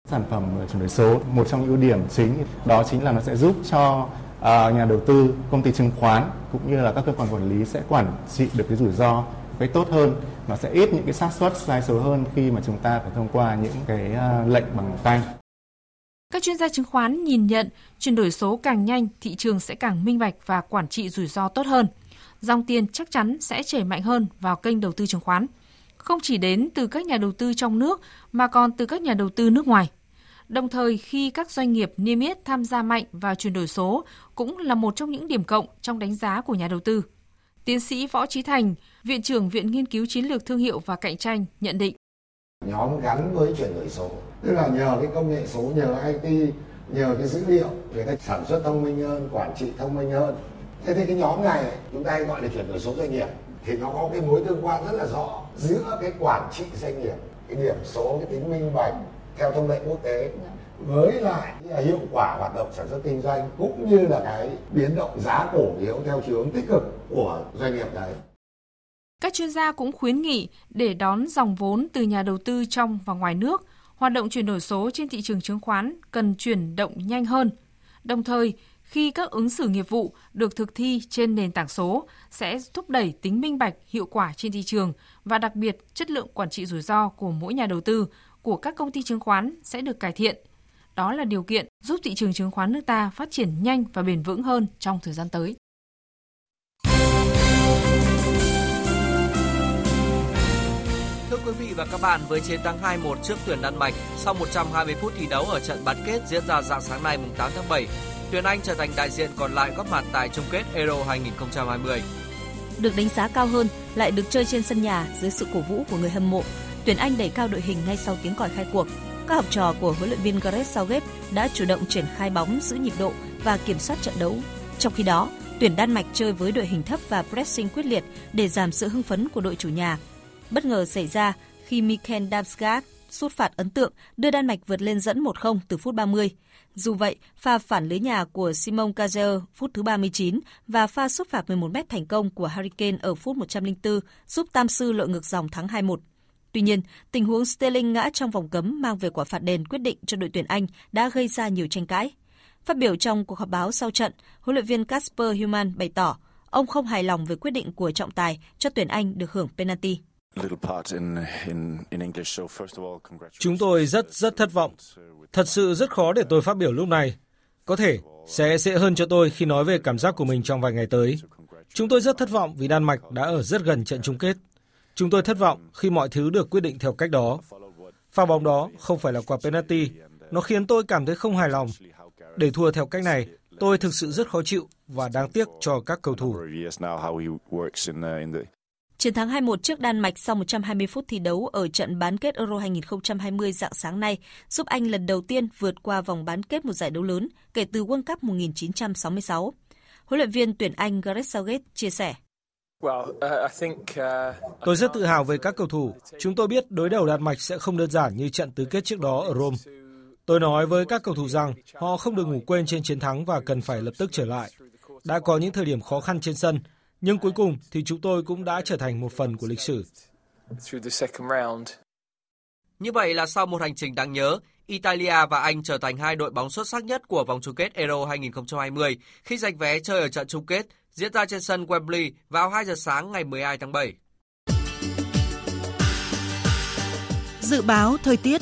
Sản phẩm chuyển đổi số, một trong ưu điểm chính đó chính là nó sẽ giúp cho uh, nhà đầu tư, công ty chứng khoán cũng như là các cơ quan quản lý sẽ quản trị được cái rủi ro cái tốt hơn. Nó sẽ ít những cái xác suất sai số hơn khi mà chúng ta phải thông qua những cái uh, lệnh bằng tay. Các chuyên gia chứng khoán nhìn nhận chuyển đổi số càng nhanh, thị trường sẽ càng minh bạch và quản trị rủi ro tốt hơn. Dòng tiền chắc chắn sẽ chảy mạnh hơn vào kênh đầu tư chứng khoán. Không chỉ đến từ các nhà đầu tư trong nước mà còn từ các nhà đầu tư nước ngoài. Đồng thời khi các doanh nghiệp niêm yết tham gia mạnh vào chuyển đổi số cũng là một trong những điểm cộng trong đánh giá của nhà đầu tư. Tiến sĩ Võ Trí Thành, Viện trưởng Viện Nghiên cứu Chiến lược Thương hiệu và Cạnh tranh nhận định. Nhóm gắn với chuyển đổi số tức là nhờ cái công nghệ số nhờ IT nhờ cái dữ liệu người ta sản xuất thông minh hơn quản trị thông minh hơn thế thì cái nhóm này chúng ta gọi là chuyển đổi số doanh nghiệp thì nó có cái mối tương quan rất là rõ giữa cái quản trị doanh nghiệp cái điểm số cái tính minh bạch theo thông lệ quốc tế với lại hiệu quả hoạt động sản xuất kinh doanh cũng như là cái biến động giá cổ phiếu theo chiều hướng tích cực của doanh nghiệp đấy. Các chuyên gia cũng khuyến nghị để đón dòng vốn từ nhà đầu tư trong và ngoài nước – hoạt động chuyển đổi số trên thị trường chứng khoán cần chuyển động nhanh hơn. Đồng thời, khi các ứng xử nghiệp vụ được thực thi trên nền tảng số sẽ thúc đẩy tính minh bạch, hiệu quả trên thị trường và đặc biệt chất lượng quản trị rủi ro của mỗi nhà đầu tư của các công ty chứng khoán sẽ được cải thiện. Đó là điều kiện giúp thị trường chứng khoán nước ta phát triển nhanh và bền vững hơn trong thời gian tới. Thưa quý vị và các bạn, với chiến thắng 2-1 trước tuyển Đan Mạch sau 120 phút thi đấu ở trận bán kết diễn ra dạng sáng nay mùng 8 tháng 7, tuyển Anh trở thành đại diện còn lại góp mặt tại chung kết Euro 2020. Được đánh giá cao hơn, lại được chơi trên sân nhà dưới sự cổ vũ của người hâm mộ. Tuyển Anh đẩy cao đội hình ngay sau tiếng còi khai cuộc. Các học trò của huấn luyện viên Gareth Southgate đã chủ động triển khai bóng, giữ nhịp độ và kiểm soát trận đấu. Trong khi đó, tuyển Đan Mạch chơi với đội hình thấp và pressing quyết liệt để giảm sự hưng phấn của đội chủ nhà Bất ngờ xảy ra khi Mikel Damsgaard sút phạt ấn tượng đưa Đan Mạch vượt lên dẫn 1-0 từ phút 30. Dù vậy, pha phản lưới nhà của Simon Kazer phút thứ 39 và pha sút phạt 11m thành công của Harry Kane ở phút 104 giúp Tam Sư lội ngược dòng thắng 2-1. Tuy nhiên, tình huống Sterling ngã trong vòng cấm mang về quả phạt đền quyết định cho đội tuyển Anh đã gây ra nhiều tranh cãi. Phát biểu trong cuộc họp báo sau trận, huấn luyện viên Casper Human bày tỏ ông không hài lòng về quyết định của trọng tài cho tuyển Anh được hưởng penalty. Chúng tôi rất rất thất vọng. Thật sự rất khó để tôi phát biểu lúc này. Có thể sẽ dễ hơn cho tôi khi nói về cảm giác của mình trong vài ngày tới. Chúng tôi rất thất vọng vì Đan Mạch đã ở rất gần trận chung kết. Chúng tôi thất vọng khi mọi thứ được quyết định theo cách đó. Pha bóng đó không phải là quả penalty. Nó khiến tôi cảm thấy không hài lòng. Để thua theo cách này, tôi thực sự rất khó chịu và đáng tiếc cho các cầu thủ. Chiến thắng 2-1 trước Đan Mạch sau 120 phút thi đấu ở trận bán kết Euro 2020 dạng sáng nay giúp Anh lần đầu tiên vượt qua vòng bán kết một giải đấu lớn kể từ World Cup 1966. Huấn luyện viên tuyển Anh Gareth Southgate chia sẻ. Uh, uh, Tôi rất tự hào về các cầu thủ. Chúng tôi biết đối đầu Đan Mạch sẽ không đơn giản như trận tứ kết trước đó ở Rome. Tôi nói với các cầu thủ rằng họ không được ngủ quên trên chiến thắng và cần phải lập tức trở lại. Đã có những thời điểm khó khăn trên sân, nhưng cuối cùng thì chúng tôi cũng đã trở thành một phần của lịch sử. Như vậy là sau một hành trình đáng nhớ, Italia và Anh trở thành hai đội bóng xuất sắc nhất của vòng chung kết Euro 2020 khi giành vé chơi ở trận chung kết diễn ra trên sân Wembley vào 2 giờ sáng ngày 12 tháng 7. Dự báo thời tiết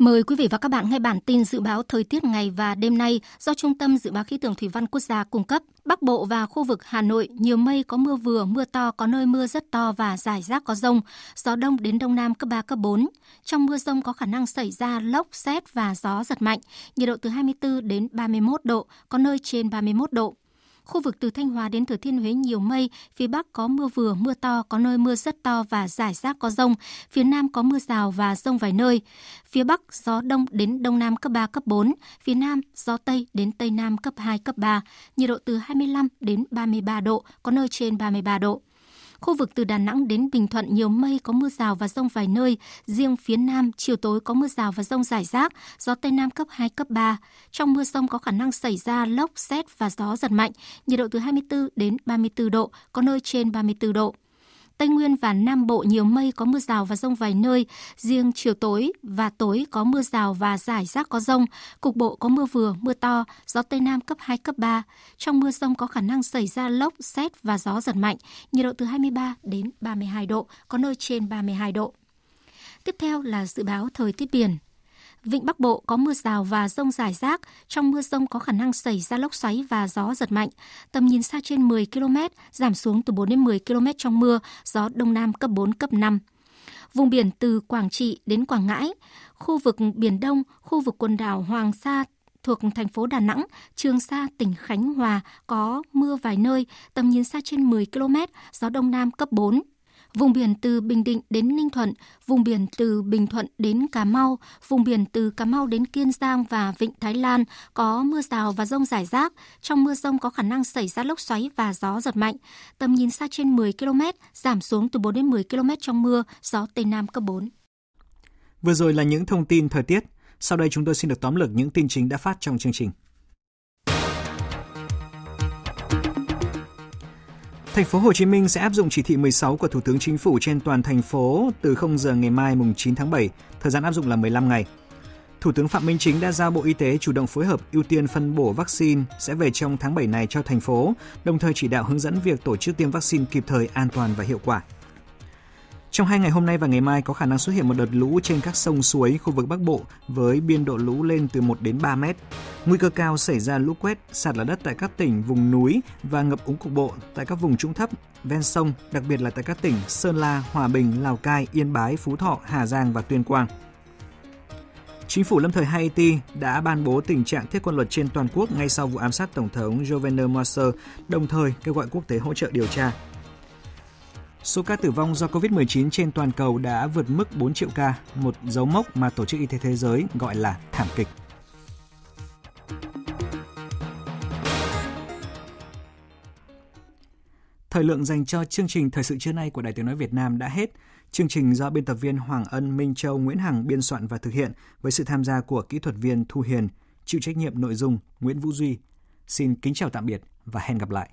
Mời quý vị và các bạn nghe bản tin dự báo thời tiết ngày và đêm nay do Trung tâm Dự báo Khí tượng Thủy văn Quốc gia cung cấp. Bắc Bộ và khu vực Hà Nội nhiều mây có mưa vừa, mưa to, có nơi mưa rất to và rải rác có rông. Gió đông đến đông nam cấp 3, cấp 4. Trong mưa rông có khả năng xảy ra lốc, xét và gió giật mạnh. Nhiệt độ từ 24 đến 31 độ, có nơi trên 31 độ. Khu vực từ Thanh Hóa đến Thừa Thiên Huế nhiều mây, phía Bắc có mưa vừa, mưa to, có nơi mưa rất to và rải rác có rông. Phía Nam có mưa rào và rông vài nơi. Phía Bắc gió Đông đến Đông Nam cấp 3, cấp 4. Phía Nam gió Tây đến Tây Nam cấp 2, cấp 3. Nhiệt độ từ 25 đến 33 độ, có nơi trên 33 độ. Khu vực từ Đà Nẵng đến Bình Thuận nhiều mây có mưa rào và rông vài nơi. Riêng phía Nam, chiều tối có mưa rào và rông rải rác, gió Tây Nam cấp 2, cấp 3. Trong mưa rông có khả năng xảy ra lốc, xét và gió giật mạnh, nhiệt độ từ 24 đến 34 độ, có nơi trên 34 độ. Tây Nguyên và Nam Bộ nhiều mây có mưa rào và rông vài nơi, riêng chiều tối và tối có mưa rào và rải rác có rông, cục bộ có mưa vừa, mưa to, gió Tây Nam cấp 2, cấp 3. Trong mưa rông có khả năng xảy ra lốc, xét và gió giật mạnh, nhiệt độ từ 23 đến 32 độ, có nơi trên 32 độ. Tiếp theo là dự báo thời tiết biển. Vịnh Bắc Bộ có mưa rào và rông rải rác. Trong mưa rông có khả năng xảy ra lốc xoáy và gió giật mạnh. Tầm nhìn xa trên 10 km, giảm xuống từ 4 đến 10 km trong mưa, gió Đông Nam cấp 4, cấp 5. Vùng biển từ Quảng Trị đến Quảng Ngãi, khu vực Biển Đông, khu vực quần đảo Hoàng Sa thuộc thành phố Đà Nẵng, Trường Sa, tỉnh Khánh Hòa có mưa vài nơi, tầm nhìn xa trên 10 km, gió Đông Nam cấp 4. Vùng biển từ Bình Định đến Ninh Thuận, vùng biển từ Bình Thuận đến Cà Mau, vùng biển từ Cà Mau đến Kiên Giang và Vịnh Thái Lan có mưa rào và rông rải rác. Trong mưa rông có khả năng xảy ra lốc xoáy và gió giật mạnh. Tầm nhìn xa trên 10 km, giảm xuống từ 4 đến 10 km trong mưa, gió Tây Nam cấp 4. Vừa rồi là những thông tin thời tiết. Sau đây chúng tôi xin được tóm lược những tin chính đã phát trong chương trình. Thành phố Hồ Chí Minh sẽ áp dụng chỉ thị 16 của Thủ tướng Chính phủ trên toàn thành phố từ 0 giờ ngày mai mùng 9 tháng 7, thời gian áp dụng là 15 ngày. Thủ tướng Phạm Minh Chính đã giao Bộ Y tế chủ động phối hợp ưu tiên phân bổ vaccine sẽ về trong tháng 7 này cho thành phố, đồng thời chỉ đạo hướng dẫn việc tổ chức tiêm vaccine kịp thời, an toàn và hiệu quả. Trong hai ngày hôm nay và ngày mai có khả năng xuất hiện một đợt lũ trên các sông suối khu vực Bắc Bộ với biên độ lũ lên từ 1 đến 3 mét. Nguy cơ cao xảy ra lũ quét, sạt lở đất tại các tỉnh vùng núi và ngập úng cục bộ tại các vùng trũng thấp, ven sông, đặc biệt là tại các tỉnh Sơn La, Hòa Bình, Lào Cai, Yên Bái, Phú Thọ, Hà Giang và Tuyên Quang. Chính phủ lâm thời Haiti đã ban bố tình trạng thiết quân luật trên toàn quốc ngay sau vụ ám sát Tổng thống Jovenel Moise, đồng thời kêu gọi quốc tế hỗ trợ điều tra. Số ca tử vong do COVID-19 trên toàn cầu đã vượt mức 4 triệu ca, một dấu mốc mà Tổ chức Y tế Thế giới gọi là thảm kịch. Thời lượng dành cho chương trình Thời sự trưa nay của Đài Tiếng Nói Việt Nam đã hết. Chương trình do biên tập viên Hoàng Ân, Minh Châu, Nguyễn Hằng biên soạn và thực hiện với sự tham gia của kỹ thuật viên Thu Hiền, chịu trách nhiệm nội dung Nguyễn Vũ Duy. Xin kính chào tạm biệt và hẹn gặp lại.